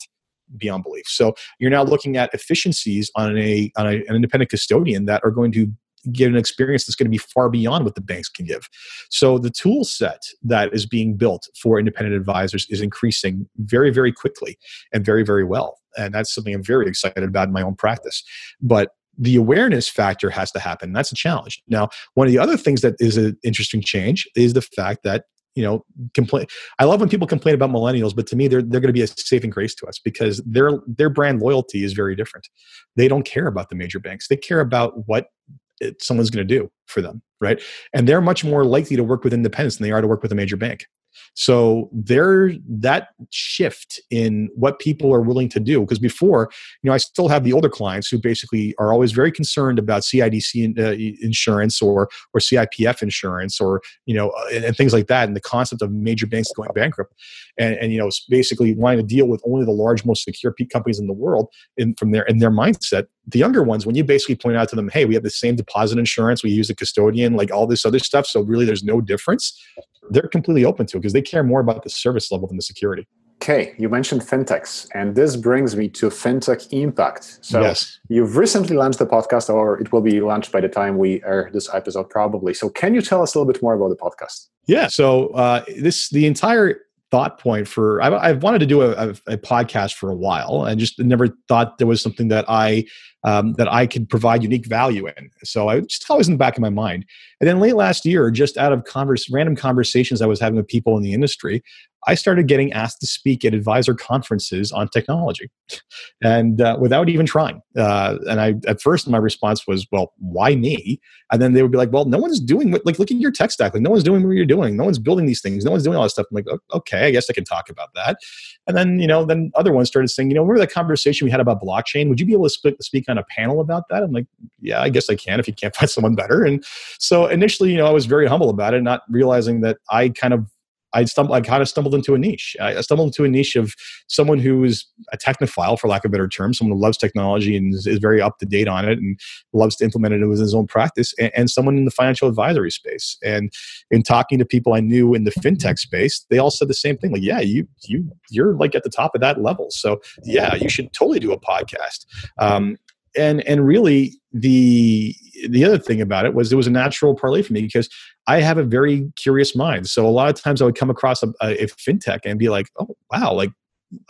beyond belief. So you're now looking at efficiencies on a on a, an independent custodian that are going to get an experience that's going to be far beyond what the banks can give. So the tool set that is being built for independent advisors is increasing very, very quickly and very, very well. And that's something I'm very excited about in my own practice. But the awareness factor has to happen. That's a challenge. Now, one of the other things that is an interesting change is the fact that you know complain i love when people complain about millennials but to me they're, they're going to be a saving grace to us because their their brand loyalty is very different they don't care about the major banks they care about what it, someone's going to do for them, right? And they're much more likely to work with independents than they are to work with a major bank. So there, that shift in what people are willing to do, because before, you know, I still have the older clients who basically are always very concerned about CIDC uh, insurance or or CIPF insurance or you know uh, and, and, things like that, and the concept of major banks going bankrupt, and, and you know basically wanting to deal with only the large, most secure companies in the world, in from their in their mindset. The younger ones, when you basically point out to them, hey, we have the same deposit insurance, we use a custodian, like all this other stuff, so really there's no difference they're completely open to it because they care more about the service level than the security. Okay, you mentioned fintechs, and this brings me to FinTech Impact. So yes. you've recently launched the podcast, or it will be launched by the time we air this episode, probably. So can you tell us a little bit more about the podcast? Yeah. So uh, this the entire thought point for I've, I've wanted to do a, a, a, podcast for a while and just never thought there was something that I um, that I could provide unique value in. So I just always in the back of my mind. And then late last year, just out of converse, random conversations I was having with people in the industry, I started getting asked to speak at advisor conferences on technology, and uh, without even trying. Uh, and I, at first, my response was, "Well, why me?" And then they would be like, "Well, no one's doing what, like look at your tech stack. Like, no one's doing what you're doing. No one's building these things. No one's doing all this stuff." I'm like, "Okay, I guess I can talk about that." And then you know, then other ones started saying, "You know, remember that conversation we had about blockchain? Would you be able to speak, speak on a panel about that?" I'm like, "Yeah, I guess I can if you can't find someone better." And so initially, you know, I was very humble about it, not realizing that I kind of I stumbled, I kind of stumbled into a niche. I stumbled into a niche of someone who is a technophile, for lack of a better term, someone who loves technology and is, is very up to date on it and loves to implement it within his own practice, and, and, someone in the financial advisory space. And in talking to people I knew in the fintech space, they all said the same thing. Like, yeah, you you you're like at the top of that level. So yeah, you should totally do a podcast. Um, and and really the the other thing about it was it was a natural parlay for me because I have a very curious mind. So a lot of times I would come across a, a, a fintech and be like, oh wow, like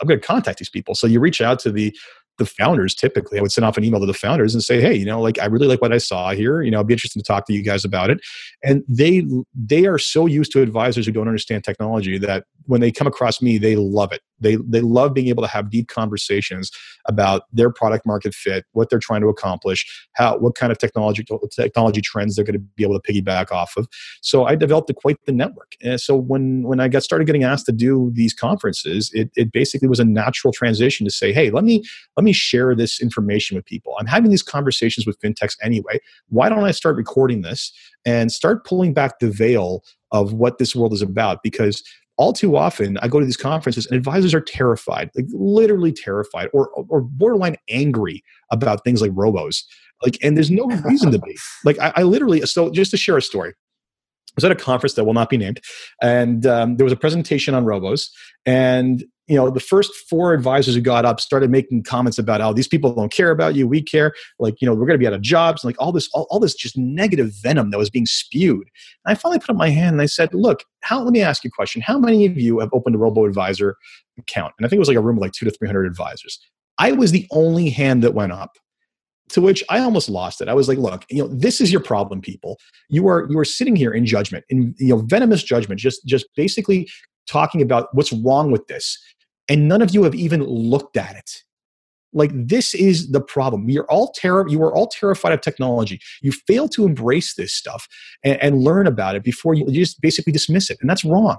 I'm going to contact these people. So you reach out to the the founders typically i would send off an email to the founders and say hey you know like i really like what i saw here you know i'd be interested to talk to you guys about it and they they are so used to advisors who don't understand technology that when they come across me they love it they they love being able to have deep conversations about their product market fit what they're trying to accomplish how what kind of technology technology trends they're going to be able to piggyback off of so i developed quite the network and so when when i got started getting asked to do these conferences it, it basically was a natural transition to say hey let me let me share this information with people. I'm having these conversations with fintechs anyway. Why don't I start recording this and start pulling back the veil of what this world is about? Because all too often I go to these conferences and advisors are terrified, like literally terrified or, or borderline angry about things like robos. Like, and there's no reason to be. Like, I, I literally, so just to share a story, was at a conference that will not be named, and um, there was a presentation on robos, and you know the first four advisors who got up started making comments about oh, these people don't care about you we care like you know we're going to be out of jobs and like all this all, all, this just negative venom that was being spewed. And i finally put up my hand and i said look how let me ask you a question. How many of you have opened a robo advisor account? And i think it was like a room of like two to three hundred advisors. I was the only hand that went up to which i almost lost it. I was like look you know this is your problem people. You are you are sitting here in judgment in you know venomous judgment just just basically talking about what's wrong with this and none of you have even looked at it. Like this is the problem. You're all terror you are all terrified of technology. You fail to embrace this stuff and, and learn about it before you, you, just basically dismiss it and that's wrong.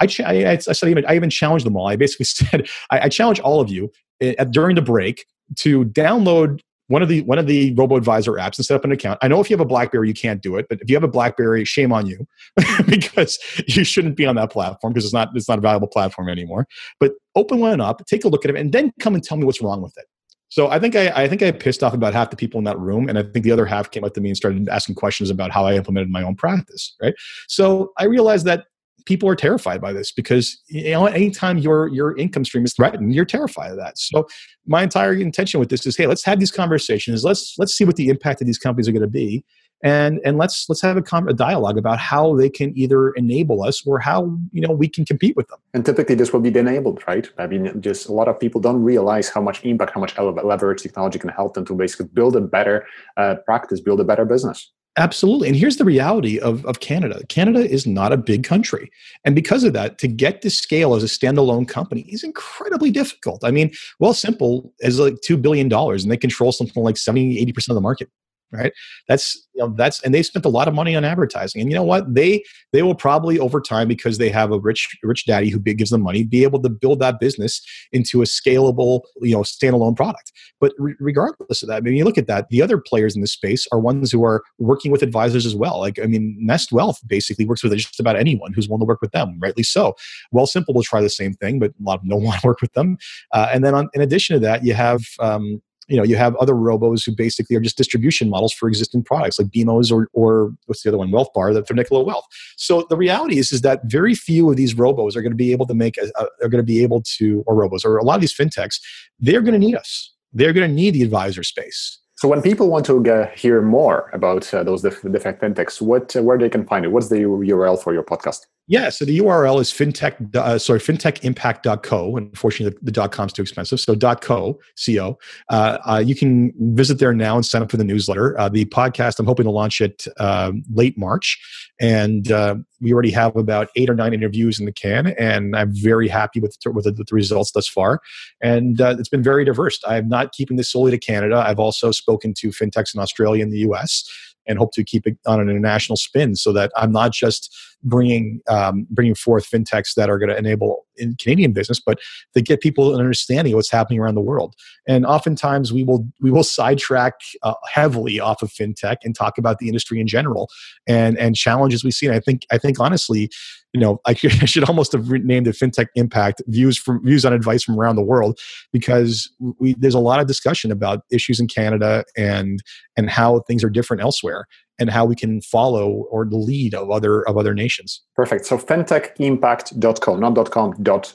I, I, I, said even, I even challenged them all. I basically said I, I challenge all of you uh, during the break to download one of the one of the robo advisor apps and set up an account. I know if you have a BlackBerry, you can't do it, but if you have a BlackBerry, shame on you because you shouldn't be on that platform because it's not it's not a valuable platform anymore. But open one up, take a look at it, and then come and tell me what's wrong with it. So I think I, I think I pissed off about half the people in that room, and I think the other half came up to me and started asking questions about how I implemented my own practice. Right. So I realized that people are terrified by this because you know anytime your your income stream is threatened you're terrified of that. So my entire intention with this is hey let's have these conversations. Let's let's see what the impact of these companies are going to be. And and let's let's have a, com- a dialogue about how they can either enable us or how you know we can compete with them. And typically this will be enabled right? I mean just a lot of people don't realize how much impact how much leverage technology can help them to basically build a better uh, practice build a better business Absolutely. And here's the reality of, of Canada Canada is not a big country. And because of that, to get to scale as a standalone company is incredibly difficult. I mean, Wealthsimple is like $2 billion and they control something like 70, 80% of the market right? That's you know that's and they spent a lot of money on advertising. And you know what? They they will probably over time because they have a rich rich daddy who gives them money be able to build that business into a scalable you know standalone product. But re- regardless of that I mean you look at that the other players in this space are ones who are working with advisors as well. Like i mean nest wealth basically works with just about anyone who's willing to work with them rightly so. Wealthsimple will try the same thing but a lot of them don't want to work with them. Uh, and then on, in addition to that you have um, you know you have other robos who basically are just distribution models for existing products like BMOs or or what's the other one, Wealth Bar, that for Nicola Wealth. So the reality is is that very few of these robos are going to be able to make a, are going to be able to or robos or a lot of these fintechs they're going to need us. They're going to need the advisor space. So when people want to hear more about uh, those different fintechs, what uh, where they can find it? What's the URL for your podcast? Yeah, so the URL is fintech, uh, sorry, fintechimpact.co. Unfortunately, the, the dot com is too expensive. So .co, C-O. Uh, uh, you can visit there now and sign up for the newsletter. Uh, the podcast, I'm hoping to launch it um, late March. And uh, we already have about eight or nine interviews in the can. And I'm very happy with, with, the, with the results thus far. And uh, it's been very diverse. I'm not keeping this solely to Canada. I've also spoken to fintechs in Australia and the US and hope to keep it on an international spin so that I'm not just bringing um, bringing forth fintechs that are going to enable in Canadian business, but to get people an understanding of what's happening around the world. And oftentimes we will we will sidetrack uh, heavily off of fintech and talk about the industry in general and and challenges we see. And I think I think honestly, you know, I, should almost have named it FinTech Impact views from views on advice from around the world because we, there's a lot of discussion about issues in Canada and and how things are different elsewhere and how we can follow or the lead of other of other nations. Perfect. So fintechimpact.co, not .com,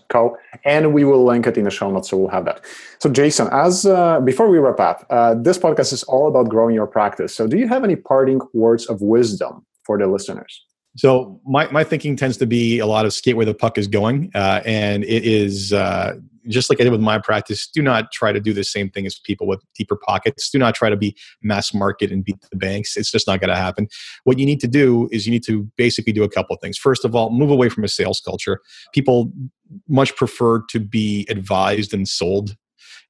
.co, and we will link it in the show notes, so we'll have that. So Jason, as uh, before we wrap up, uh, this podcast is all about growing your practice. So do you have any parting words of wisdom for the listeners? So my, my thinking tends to be a lot of skate where the puck is going, uh, and it is uh, just like I did with my practice. Do not try to do the same thing as people with deeper pockets. Do not try to be mass market and beat the banks. It's just not going to happen. What you need to do is you need to basically do a couple of things. First of all, move away from a sales culture. People much prefer to be advised and sold,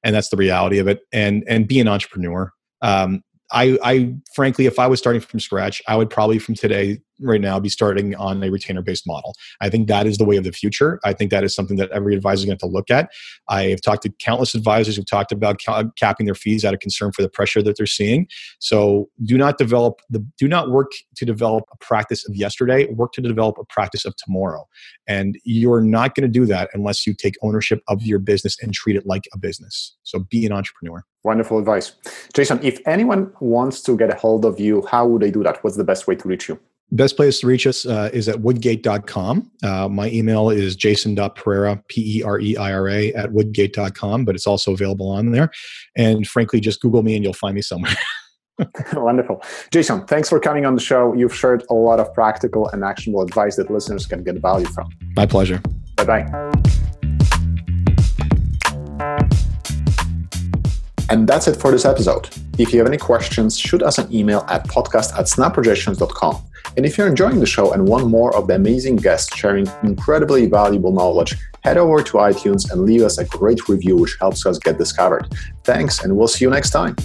and that's the reality of it. And and be an entrepreneur. Um, I, I frankly, if I was starting from scratch, I would probably from today right now be starting on a retainer based model. I think that is the way of the future. I think that is something that every advisor is going to have to look at. I have talked to countless advisors who've talked about ca- capping their fees out of concern for the pressure that they're seeing. So do not develop the do not work to develop a practice of yesterday, work to develop a practice of tomorrow. And you're not going to do that unless you take ownership of your business and treat it like a business. So be an entrepreneur. Wonderful advice. Jason, if anyone wants to get a hold of you, how would they do that? What's the best way to reach you? Best place to reach us uh, is at woodgate.com. Uh, my email is jason.pereira, P E R E I R A, at woodgate.com, but it's also available on there. And frankly, just Google me and you'll find me somewhere. Wonderful. Jason, thanks for coming on the show. You've shared a lot of practical and actionable advice that listeners can get value from. My pleasure. Bye bye. And that's it for this episode. If you have any questions, shoot us an email at podcast at snapprojections.com. And if you're enjoying the show and want more of the amazing guests sharing incredibly valuable knowledge, head over to iTunes and leave us a great review, which helps us get discovered. Thanks, and we'll see you next time.